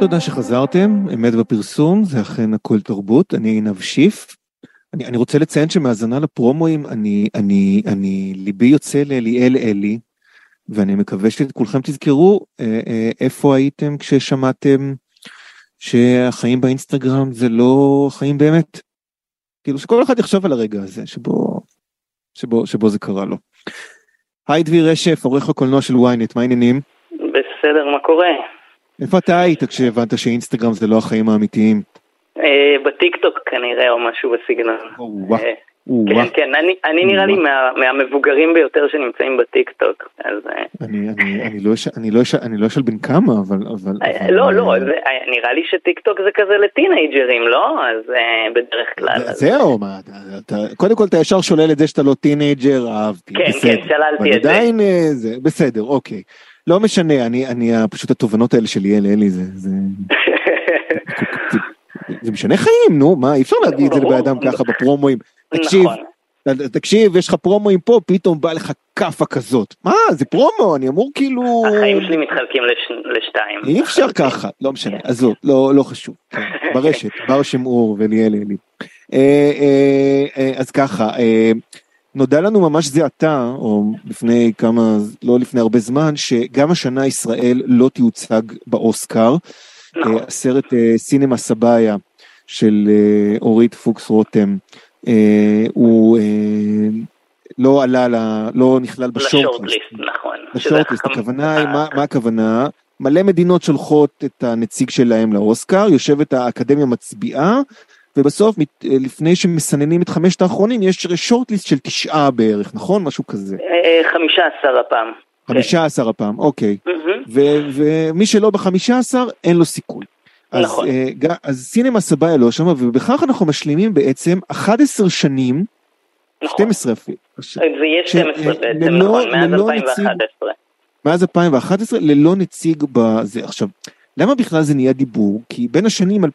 תודה שחזרתם, אמת בפרסום, זה אכן הכל תרבות, אני עינב שיף. אני, אני רוצה לציין שמהאזנה לפרומואים, אני, אני, אני, ליבי יוצא לאליאל אלי, ואני מקווה שכולכם תזכרו אה, אה, איפה הייתם כששמעתם שהחיים באינסטגרם זה לא חיים באמת. כאילו שכל אחד יחשוב על הרגע הזה שבו, שבו, שבו זה קרה לו. היי דביר רשף, עורך הקולנוע של ynet, מה העניינים? בסדר, מה קורה? איפה אתה היית כשהבנת שאינסטגרם זה לא החיים האמיתיים? אה, בטיקטוק כנראה או משהו בסגנון. אה. כן, כן, אני, נראה לי מה, מהמבוגרים ביותר שנמצאים בטיקטוק, אז... אה, אני, לא לא אני לא אשאל בן כמה, אבל... לא, לא, אה, אה, נראה לי שטיקטוק זה כזה לטינג'רים, לא? אז בדרך כלל. זהו, מה, קודם כל אתה ישר שולל את זה שאתה לא טינג'ר, אהבתי, כן, בסדר. כן, שללתי אבל את זה. עדיין זה, בסדר, אוקיי. לא משנה, אני, אני, פשוט התובנות האלה של ליאל אלי, זה, זה, זה, משנה חיים, נו, מה, אי אפשר להביא את זה. לבן אדם ככה בפרומואים. תקשיב, נכון. ת- תקשיב, יש לך פרומואים פה, פתאום בא לך כאפה כזאת. מה, זה פרומו, אני אמור כאילו... החיים שלי מתחלקים לש, לשתיים. אי אפשר ככה, לא משנה, עזוב, לא, לא חשוב, כן, ברשת, בר שם אור וליאל אלי. אה, אה, אה, אז ככה, נודע לנו ממש זה עתה, או לפני כמה, לא לפני הרבה זמן, שגם השנה ישראל לא תיוצג באוסקר. נכון. אה, הסרט אה, סינמה סבאיה, של אה, אורית פוקס רותם, הוא לא עלה, ל- לא נכלל בשורטליסט. נכון. בשורטליסט, הכוונה היא, מה הכוונה? מלא מדינות שולחות את הנציג שלהם לאוסקר, יושבת האקדמיה מצביעה, ובסוף, מת- לפני שמסננים את חמשת האחרונים, יש שורטליסט של תשעה בערך, נכון? משהו כזה. אה, 15 הפעם. חמישה עשר הפעם, אוקיי. ומי שלא בחמישה עשר, אין לו סיכוי. אז, נכון. אה, אז סינמה סבאיה לא שמה, ובכך אנחנו משלימים בעצם 11 שנים, נכון. 12 אפילו, זה יהיה ש- 12 אה, בעצם, נכון, מאז ללא 2011. מאז 2011 ללא נציג בזה. עכשיו, למה בכלל זה נהיה דיבור? כי בין השנים 2007-2009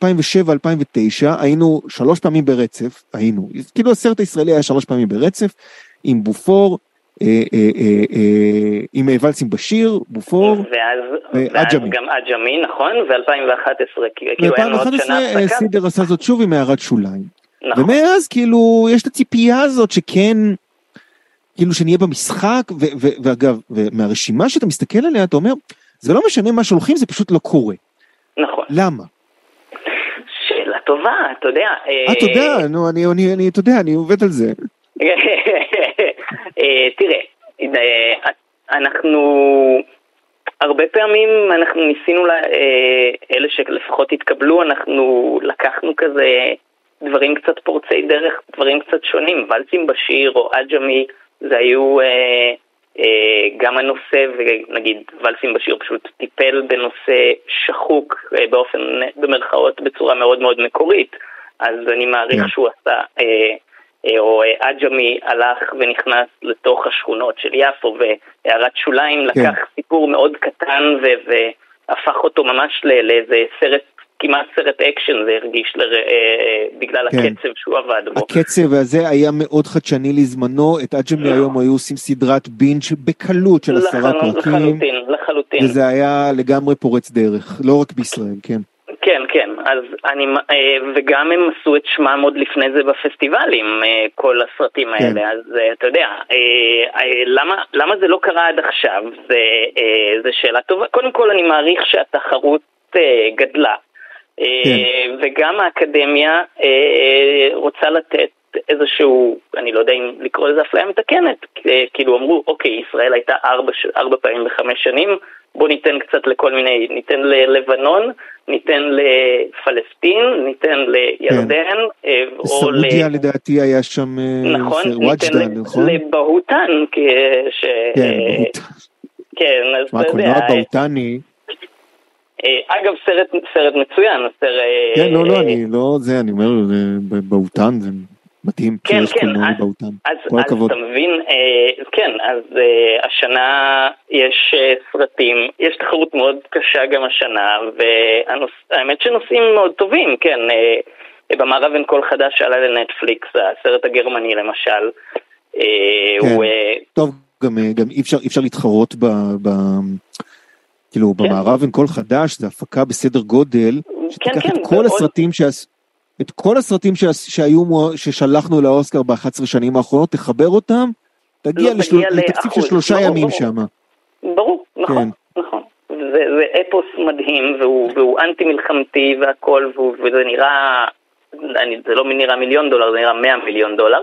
היינו שלוש פעמים ברצף, היינו, כאילו הסרט הישראלי היה שלוש פעמים ברצף, עם בופור, אה, אה, אה, אה, עם אה, ולסים בשיר, בופור, ועג'מי. גם עג'מי, נכון? ו-2011, כאילו היה לנו עוד ב-2011 שנה אה, הפסקה. סידר עשה זאת שוב עם הערת שוליים. נכון. ומאז כאילו יש את הציפייה הזאת שכן, כאילו שנהיה במשחק, ו- ו- ואגב, ומהרשימה שאתה מסתכל עליה אתה אומר, זה לא משנה מה שהולכים, זה פשוט לא קורה. נכון. למה? שאלה טובה, אתה יודע. אה, אתה יודע, נו, אני, אני, אני, אתה יודע, אני עובד על זה. אה, תראה, אה, אנחנו הרבה פעמים אנחנו ניסינו, לה- אה, אלה שלפחות התקבלו, אנחנו לקחנו כזה דברים קצת פורצי דרך, דברים קצת שונים, ולסים בשיר או עג'מי, זה היו אה, אה, גם הנושא, ונגיד ולסים בשיר פשוט טיפל בנושא שחוק אה, באופן, במרכאות, בצורה מאוד מאוד מקורית, אז אני מעריך כן. שהוא עשה... אה, אה, או אה, עג'מי הלך ונכנס לתוך השכונות של יפו והערת שוליים כן. לקח סיפור מאוד קטן ו- והפך אותו ממש לאיזה סרט, כמעט סרט אקשן זה הרגיש ל- אה, בגלל כן. הקצב שהוא עבד בו. הקצב הזה היה מאוד חדשני לזמנו, את עג'מי היום היו עושים סדרת בינג' בקלות של עשרה פרקים, לחלוטין, לחלוטין. וזה היה לגמרי פורץ דרך, לא רק בישראל, כן. כן, כן, אז אני, אה, וגם הם עשו את שמם עוד לפני זה בפסטיבלים, אה, כל הסרטים כן. האלה, אז אה, אתה יודע, אה, אה, למה, למה זה לא קרה עד עכשיו, זה, אה, זה שאלה טובה. קודם כל אני מעריך שהתחרות אה, גדלה, אה, כן. וגם האקדמיה אה, רוצה לתת איזשהו, אני לא יודע אם לקרוא לזה אפליה מתקנת, אה, כאילו אמרו, אוקיי, ישראל הייתה ארבע, ארבע פעמים בחמש שנים, בוא ניתן קצת לכל מיני, ניתן ללבנון, ניתן לפלסטין, ניתן לירדן, אה, או ל... סעודיה לדעתי היה שם, אה, נכון, ניתן וואג'דן, נכון? לבהוטן, כ- ש... כן, אה, בהוטן. כן, אז מה, אתה יודע, הקולנוע בהוטני, אה, אגב, סרט, סרט מצוין, סרט... כן, לא, לא, אני לא, זה, אני אומר, בהוטן זה מדהים, כן, שיש כן, קולנוע אז, כל אז הכבוד. אתה מבין, אה, כן, אז אה, השנה יש אה, סרטים, יש תחרות מאוד קשה גם השנה, והאמת שנושאים מאוד טובים, כן, אה, במערב אין קול חדש שעלה לנטפליקס, הסרט הגרמני למשל, אה, כן. הוא... אה, טוב, גם, אה, גם אי אפשר, אי אפשר להתחרות ב... ב כאילו, כן. במערב אין קול חדש, זה הפקה בסדר גודל, כן, שתיקח כן, את כל ועוד- הסרטים שעש... את כל הסרטים שעש... שהיו, ששלחנו לאוסקר ב-11 שנים האחרונות, תחבר אותם, תגיע, לא, לשל... תגיע לתקציב של לאחוז, שלושה ברור, ימים. שם. ברור, נכון, נכון. זה, זה אפוס מדהים, והוא, והוא אנטי מלחמתי והכל, והוא, וזה נראה, אני, זה לא נראה מיליון דולר, זה נראה מאה מיליון דולר.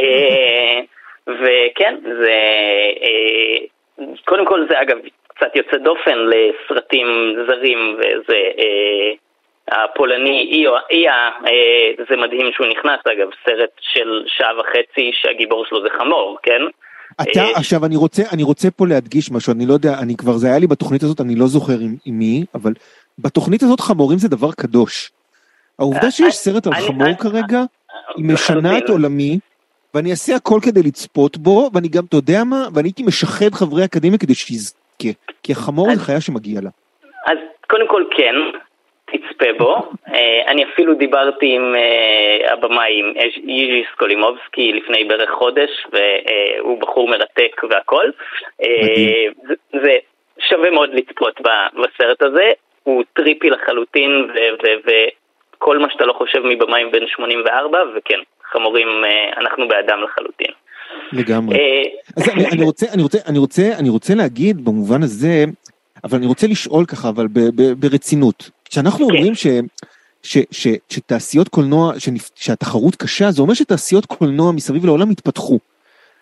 אה, וכן, זה, אה, קודם כל זה אגב קצת יוצא דופן לסרטים זרים, וזה, אה, הפולני, אי, אי, אה, זה מדהים שהוא נכנס אגב, סרט של שעה וחצי שהגיבור שלו זה חמור, כן? אתה, אה, עכשיו אני רוצה, אני רוצה פה להדגיש משהו, אני לא יודע, אני כבר, זה היה לי בתוכנית הזאת, אני לא זוכר עם, עם מי, אבל בתוכנית הזאת חמורים זה דבר קדוש. העובדה אה, שיש אני- סרט על חמור כרגע, היא משנה. את עולמי, ואני אעשה הכל כדי לצפות בו, ואני גם, אתה יודע מה, ואני הייתי משחד חברי אקדמיה כדי שיזכה, כי החמור אז- זה חיה שמגיע לה. אז קודם כל כן, תצפה בו. אה, אני אפילו דיברתי עם אה, הבמאי, עם ייז'י סקולימובסקי לפני בערך חודש, והוא בחור מרתק והכל. אה. זה- שווה מאוד לצפות בסרט הזה, הוא trippy לחלוטין, ו- ו- וכל מה שאתה לא חושב מבמאים בן 84, וכן, חמורים, אנחנו באדם לחלוטין. לגמרי. אה, אז אני, אני רוצה, אני רוצה, אני רוצה, אני רוצה להגיד במובן הזה, אבל אני רוצה לשאול ככה, אבל ב, ב, ברצינות. כשאנחנו כן. אומרים ש, ש, ש, שתעשיות קולנוע, שנפ, שהתחרות קשה, זה אומר שתעשיות קולנוע מסביב לעולם התפתחו.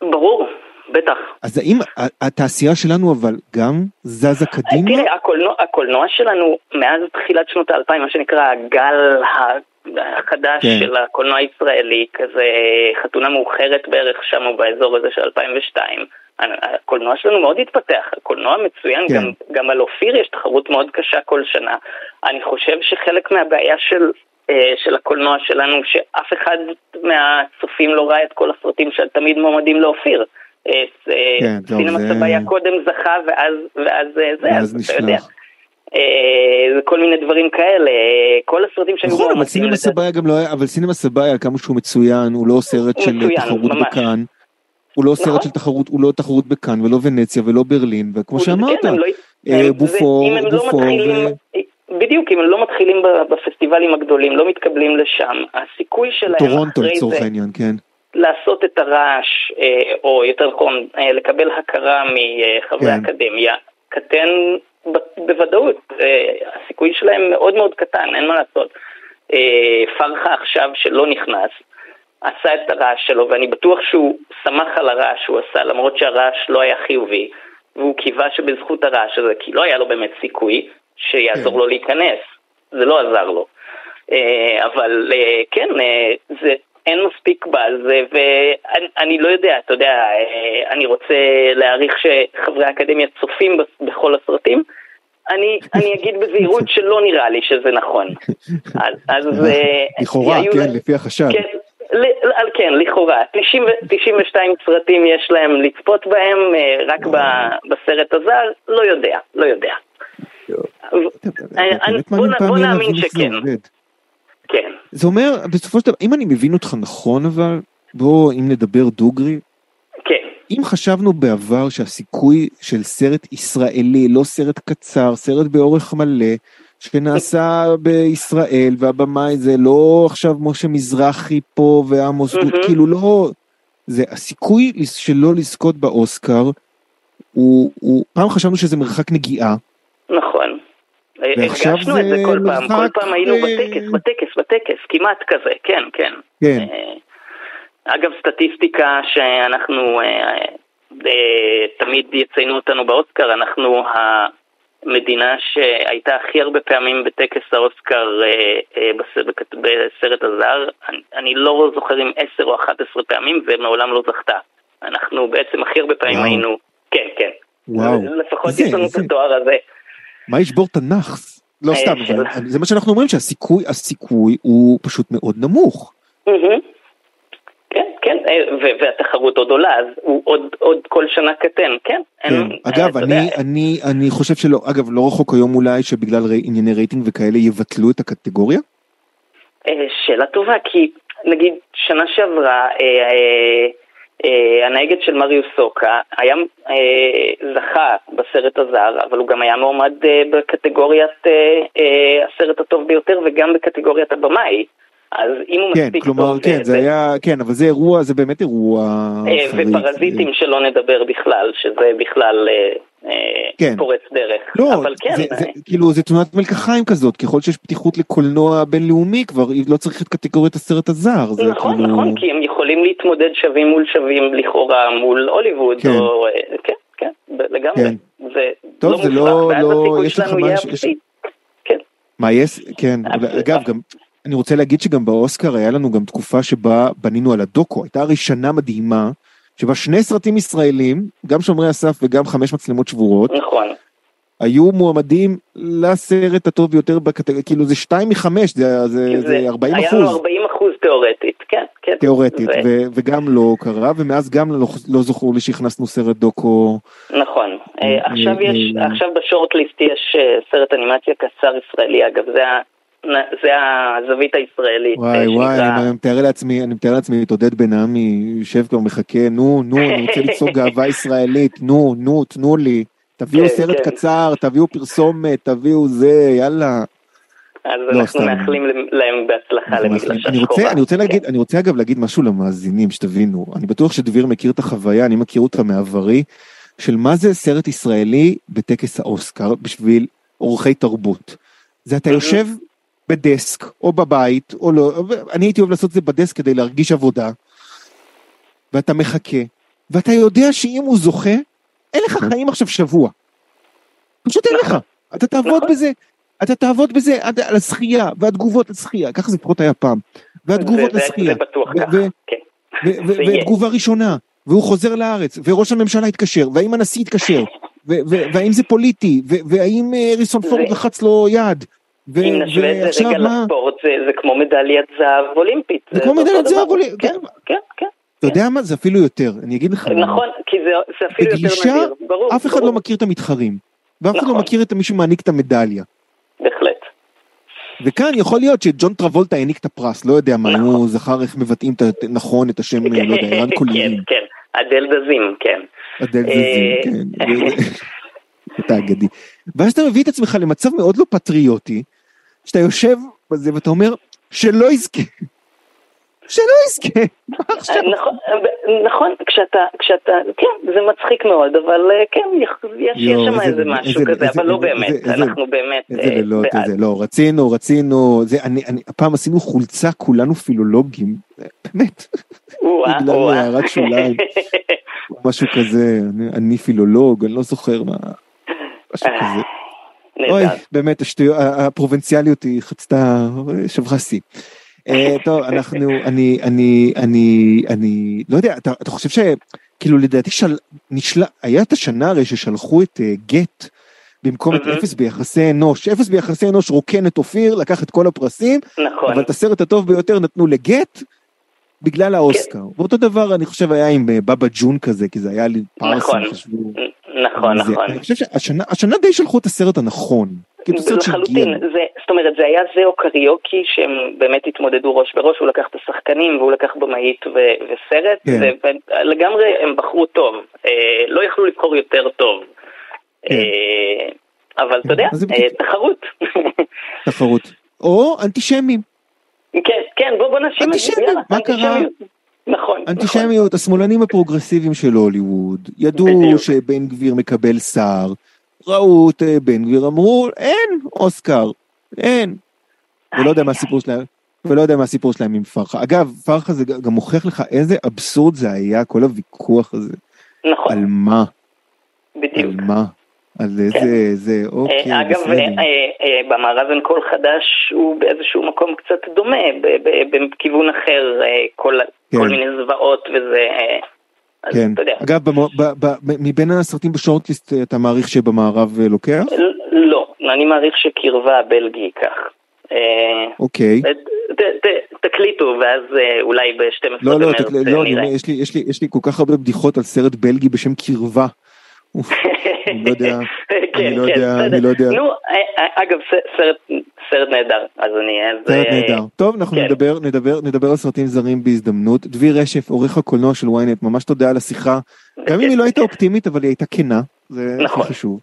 ברור, בטח. אז האם התעשייה שלנו אבל גם זזה קדימה? תראה, הקולנוע, הקולנוע שלנו מאז תחילת שנות האלפיים, מה שנקרא הגל החדש כן. של הקולנוע הישראלי, כזה חתונה מאוחרת בערך שם באזור הזה של 2002. הקולנוע שלנו מאוד התפתח, הקולנוע מצוין, כן. גם, גם על אופיר יש תחרות מאוד קשה כל שנה. אני חושב שחלק מהבעיה של, אה, של הקולנוע שלנו, שאף אחד מהצופים לא ראה את כל הסרטים שתמיד מועמדים לאופיר. אה, אה, כן, סינמה זה... סבאיה קודם זכה ואז, ואז זה, אז אתה יודע. וכל מיני דברים כאלה, כל הסרטים שהיו נכון, אבל סינמה סבאיה גם לא היה, אבל סינמה סבאיה כמה שהוא מצוין, הוא לא סרט של תחרות בכאן. הוא לא סרט נכון. של תחרות, הוא לא תחרות בכאן ולא ונציה ולא ברלין, וכמו שאמרת, כן, לא- בופור, לא בופור. בדיוק, אם הם לא מתחילים בפסטיבלים הגדולים, לא מתקבלים לשם, הסיכוי שלהם טורונטו לצורך העניין, כן. לעשות את הרעש, אה, או יותר נכון, אה, לקבל הכרה מחברי כן. האקדמיה, קטן בוודאות. אה, הסיכוי שלהם מאוד מאוד קטן, אין מה לעשות. פרחה עכשיו שלא נכנס, עשה את הרעש שלו, ואני בטוח שהוא שמח על הרעש שהוא עשה, למרות שהרעש לא היה חיובי, והוא קיווה שבזכות הרעש הזה, כי לא היה לו באמת סיכוי שיעזור כן. לו להיכנס, זה לא עזר לו. אה, אבל אה, כן, אה, זה, אין מספיק באז, ואני לא יודע, אתה יודע, אני רוצה להעריך שחברי האקדמיה צופים בכל הסרטים, אני, אני אגיד בזהירות שלא נראה לי שזה נכון. אז, אז לכאורה, כן, לפי החשד. כן, על כן, לכאורה. 92 סרטים יש להם לצפות בהם, אה, רק בסרט הזר, לא יודע, לא יודע. בוא נאמין שכן. כן. זה אומר, בסופו של דבר, אם אני מבין אותך נכון אבל, בוא, אם נדבר דוגרי. כן. אם חשבנו בעבר שהסיכוי של סרט ישראלי, לא סרט קצר, סרט באורך מלא, שנעשה בישראל והבמאי זה לא עכשיו משה מזרחי פה ועמוס mm-hmm. כאילו לא זה הסיכוי שלא לזכות באוסקר הוא, הוא פעם חשבנו שזה מרחק נגיעה. נכון. הרגשנו את זה כל פעם, כל פעם היינו אה, בטקס, בטקס, בטקס, כמעט כזה, כן, כן. כן. אה, אגב, סטטיסטיקה שאנחנו, אה, תמיד יציינו אותנו באוסקר, אנחנו המדינה שהייתה הכי הרבה פעמים בטקס האוסקר אה, אה, בסרט הזר, אני, אני לא זוכר אם 10 או 11 פעמים ומעולם לא זכתה. אנחנו בעצם הכי הרבה פעמים וואו. היינו, כן, כן. וואו. לפחות יש לנו. את התואר הזה. מה ישבור את הנאחס? לא אה, סתם, אבל זה מה שאנחנו אומרים שהסיכוי, הסיכוי הוא פשוט מאוד נמוך. כן, כן, אה, והתחרות עוד עולה, אז הוא עוד, עוד כל שנה קטן, כן. כן. אין, אגב, אני, אני, אני, אני חושב שלא, אגב, לא רחוק היום אולי שבגלל רי, ענייני רייטינג וכאלה יבטלו את הקטגוריה? אה, שאלה טובה, כי נגיד שנה שעברה, אה, אה, אה, הנהגת של מריוס סוקה היה, אה, זכה בסרט הזר, אבל הוא גם היה מועמד אה, בקטגוריית אה, אה, הסרט הטוב ביותר וגם בקטגוריית הבמאי. אז אם הוא כן, מספיק כלומר, טוב... כן, זה היה, כן, אבל זה אירוע, זה באמת אירוע אה, חריג. ופרזיטים שלא נדבר בכלל, שזה בכלל אה, אה, כן. פורץ דרך. לא, אבל כן. זה, זה, כאילו, זה תמונת מלקחיים כזאת, ככל שיש פתיחות לקולנוע בינלאומי, כבר לא צריך את קטגוריית הסרט הזר. זה נכון, כאילו... נכון, כי הם יכולים להתמודד שווים מול שווים לכאורה מול הוליווד, כן. או... כן, כן, לגמרי. כן. זה טוב, לא זה לא, לא, הסיכוי שלנו יהיה אפסי. כן. מה יש? כן, אגב, גם... אני רוצה להגיד שגם באוסקר היה לנו גם תקופה שבה בנינו על הדוקו, הייתה הרי שנה מדהימה, שבה שני סרטים ישראלים, גם שומרי הסף וגם חמש מצלמות שבורות, נכון. היו מועמדים לסרט הטוב ביותר בקטגוריה, כאילו זה שתיים מחמש, זה, זה, זה 40 אחוז. היה לנו 40 אחוז תיאורטית, כן, כן. תיאורטית, ו... ו- וגם לא קרה, ומאז גם לא, לא זכור לי שהכנסנו סרט דוקו. נכון, אה, עכשיו יש, עכשיו בשורטליסט יש אה, סרט אנימציה קצר ישראלי, אגב, זה זה הזווית הישראלית. וואי אה, וואי, אני מתאר לעצמי, אני מתאר לעצמי את עודד בן עמי יושב כבר מחכה, נו, נו, אני רוצה ליצור גאווה ישראלית, נו, נו, תנו לי, תביאו כן, סרט כן. קצר, תביאו פרסומת, תביאו זה, יאללה. אז לא, אנחנו מאחלים להם בהצלחה למגלש השחורה. אני רוצה להגיד, אני רוצה אגב להגיד משהו למאזינים, שתבינו, אני בטוח שדביר מכיר את החוויה, אני מכיר אותה מעברי, של מה זה סרט ישראלי בטקס האוסקר בשביל אורחי תרבות. זה אתה יושב בדסק או בבית או לא, אני הייתי אוהב לעשות את זה בדסק כדי להרגיש עבודה, ואתה מחכה, ואתה יודע שאם הוא זוכה, אין לך חיים עכשיו שבוע. פשוט אין לך, אתה תעבוד בזה, אתה תעבוד בזה עד על הזכייה, והתגובות לזכייה, ככה זה לפחות היה פעם, והתגובות לזכייה, זה בטוח ככה, כן. ותגובה ראשונה, והוא חוזר לארץ, וראש הממשלה התקשר, והאם הנשיא התקשר, והאם זה פוליטי, והאם ריסון פורד לחץ לו יד. אם נשווה את זה רגע לספורט, זה כמו מדליית זהב אולימפית. זה כמו מדליית זהב אולימפית, כן, כן, כן. אתה יודע מה? זה אפילו יותר, אני אגיד לך. נכון, כי זה אפילו יותר נדיר, ברור. אף אחד לא מכיר את המתחרים, ואף אחד לא נכון. מכיר את מי שמעניק את המדליה. בהחלט. וכאן יכול להיות שג'ון טרבולטה העניק את הפרס, לא יודע מה, הוא זכר איך מבטאים נכון את השם, לא יודע, ערן קוליירים. כן, כן, אדל דזים, כן. אדל דזים, כן. אתה אגדי. ואז אתה מביא את עצמך למצב מאוד לא פטריוטי, שאתה יושב בזה ואתה אומר, שלא יזכה. שלא יזכה? נכון, נכון, כשאתה, כשאתה, כן, זה מצחיק מאוד, אבל כן, יש שם איזה משהו כזה, אבל לא באמת, אנחנו באמת בעד. לא, רצינו, רצינו, זה, אני, הפעם עשינו חולצה כולנו פילולוגים, באמת, בגלל הערת שוליים, משהו כזה, אני פילולוג, אני לא זוכר מה, משהו כזה. אוי, באמת, הפרובינציאליות היא חצתה, שברה שיא. טוב, אנחנו, אני, אני, אני, אני, לא יודע, אתה, אתה חושב שכאילו לדעתי של, נשל... היה את השנה הרי ששלחו את גט uh, במקום את אפס ביחסי אנוש, אפס ביחסי אנוש רוקן את אופיר, לקח את כל הפרסים, נכון. אבל את הסרט הטוב ביותר נתנו לגט בגלל האוסקר. כן. ואותו דבר אני חושב היה עם בבא ג'ון כזה, כי זה היה לי פרסים נכון, חשבו. נכון, זה, נכון. אני חושב שהשנה השנה די שלחו את הסרט הנכון. לחלוטין, זה, זאת אומרת זה היה זה או קריוקי שהם באמת התמודדו ראש בראש, הוא לקח את השחקנים והוא לקח במאית ו- וסרט, כן. ולגמרי הם בחרו טוב, אה, לא יכלו לבחור יותר טוב, כן. אה, אבל אתה יודע, אה, תחרות. תחרות, או אנטישמים. כן, כן, בוא, בוא נשים את זה, יאללה, מה קרה? אנטישמיות, נכון. השמאלנים הפרוגרסיביים של הוליווד, ידעו. שבן גביר מקבל שר, ראו את בן גביר, אמרו, אין אוסקר, אין. ולא יודע מה הסיפור שלהם, ולא יודע מה הסיפור שלהם עם פרחה. אגב, פרחה זה גם מוכיח לך איזה אבסורד זה היה, כל הוויכוח הזה. נכון. על מה? בדיוק. על מה? על איזה, זה, אוקיי, אגב, במערב אין כל חדש הוא באיזשהו מקום קצת דומה, בכיוון אחר, כל מיני זוועות וזה... כן, אגב, מבין הסרטים בשורטליסט אתה מעריך שבמערב לוקח? לא, אני מעריך שקרבה הבלגי ייקח. אוקיי. תקליטו ואז אולי ב-12 לא, לא, לא, יש לי כל כך הרבה בדיחות על סרט בלגי בשם קרבה. אני לא יודע, אני לא יודע, אני לא יודע. נו, אגב, סרט נהדר, אז אני... סרט נהדר. טוב, אנחנו נדבר, נדבר, נדבר על סרטים זרים בהזדמנות. דביר רשף, עורך הקולנוע של ynet, ממש תודה על השיחה. גם אם היא לא הייתה אופטימית, אבל היא הייתה כנה, זה הכי חשוב.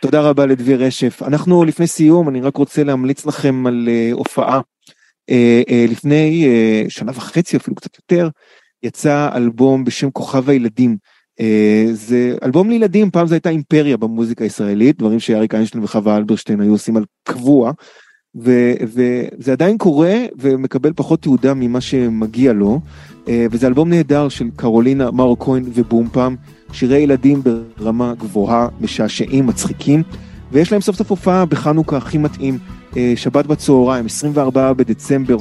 תודה רבה לדביר רשף. אנחנו לפני סיום, אני רק רוצה להמליץ לכם על הופעה. לפני שנה וחצי, אפילו קצת יותר, יצא אלבום בשם כוכב הילדים. Uh, זה אלבום לילדים, פעם זו הייתה אימפריה במוזיקה הישראלית, דברים שאריק איינשטיין וחווה אלברשטיין היו עושים על קבוע, ו, וזה עדיין קורה ומקבל פחות תעודה ממה שמגיע לו, uh, וזה אלבום נהדר של קרולינה מאור כהן ובומפם, שירי ילדים ברמה גבוהה, משעשעים, מצחיקים, ויש להם סוף סוף הופעה בחנוכה הכי מתאים, uh, שבת בצהריים, 24 בדצמבר,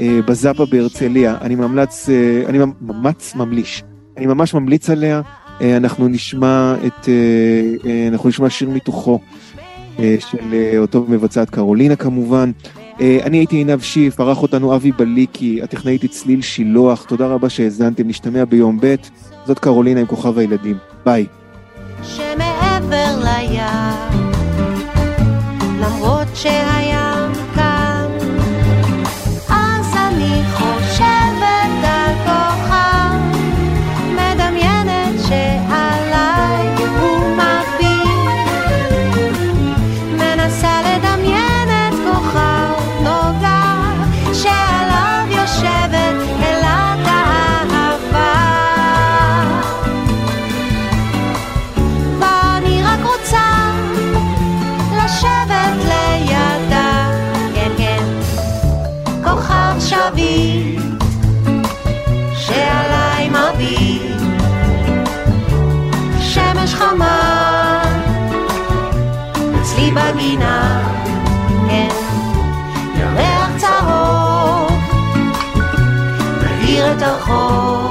בזאפה בהרצליה, אני ממלץ, אני ממש ממליש. אני ממש ממליץ עליה, אנחנו נשמע את, אנחנו נשמע שיר מתוכו של אותו מבצעת קרולינה כמובן. אני הייתי עינב שיף, ערך אותנו אבי בליקי, הטכנאית צליל שילוח, תודה רבה שהאזנתם, נשתמע ביום ב', זאת קרולינה עם כוכב הילדים, ביי. שמעבר לים, למרות שהים 后。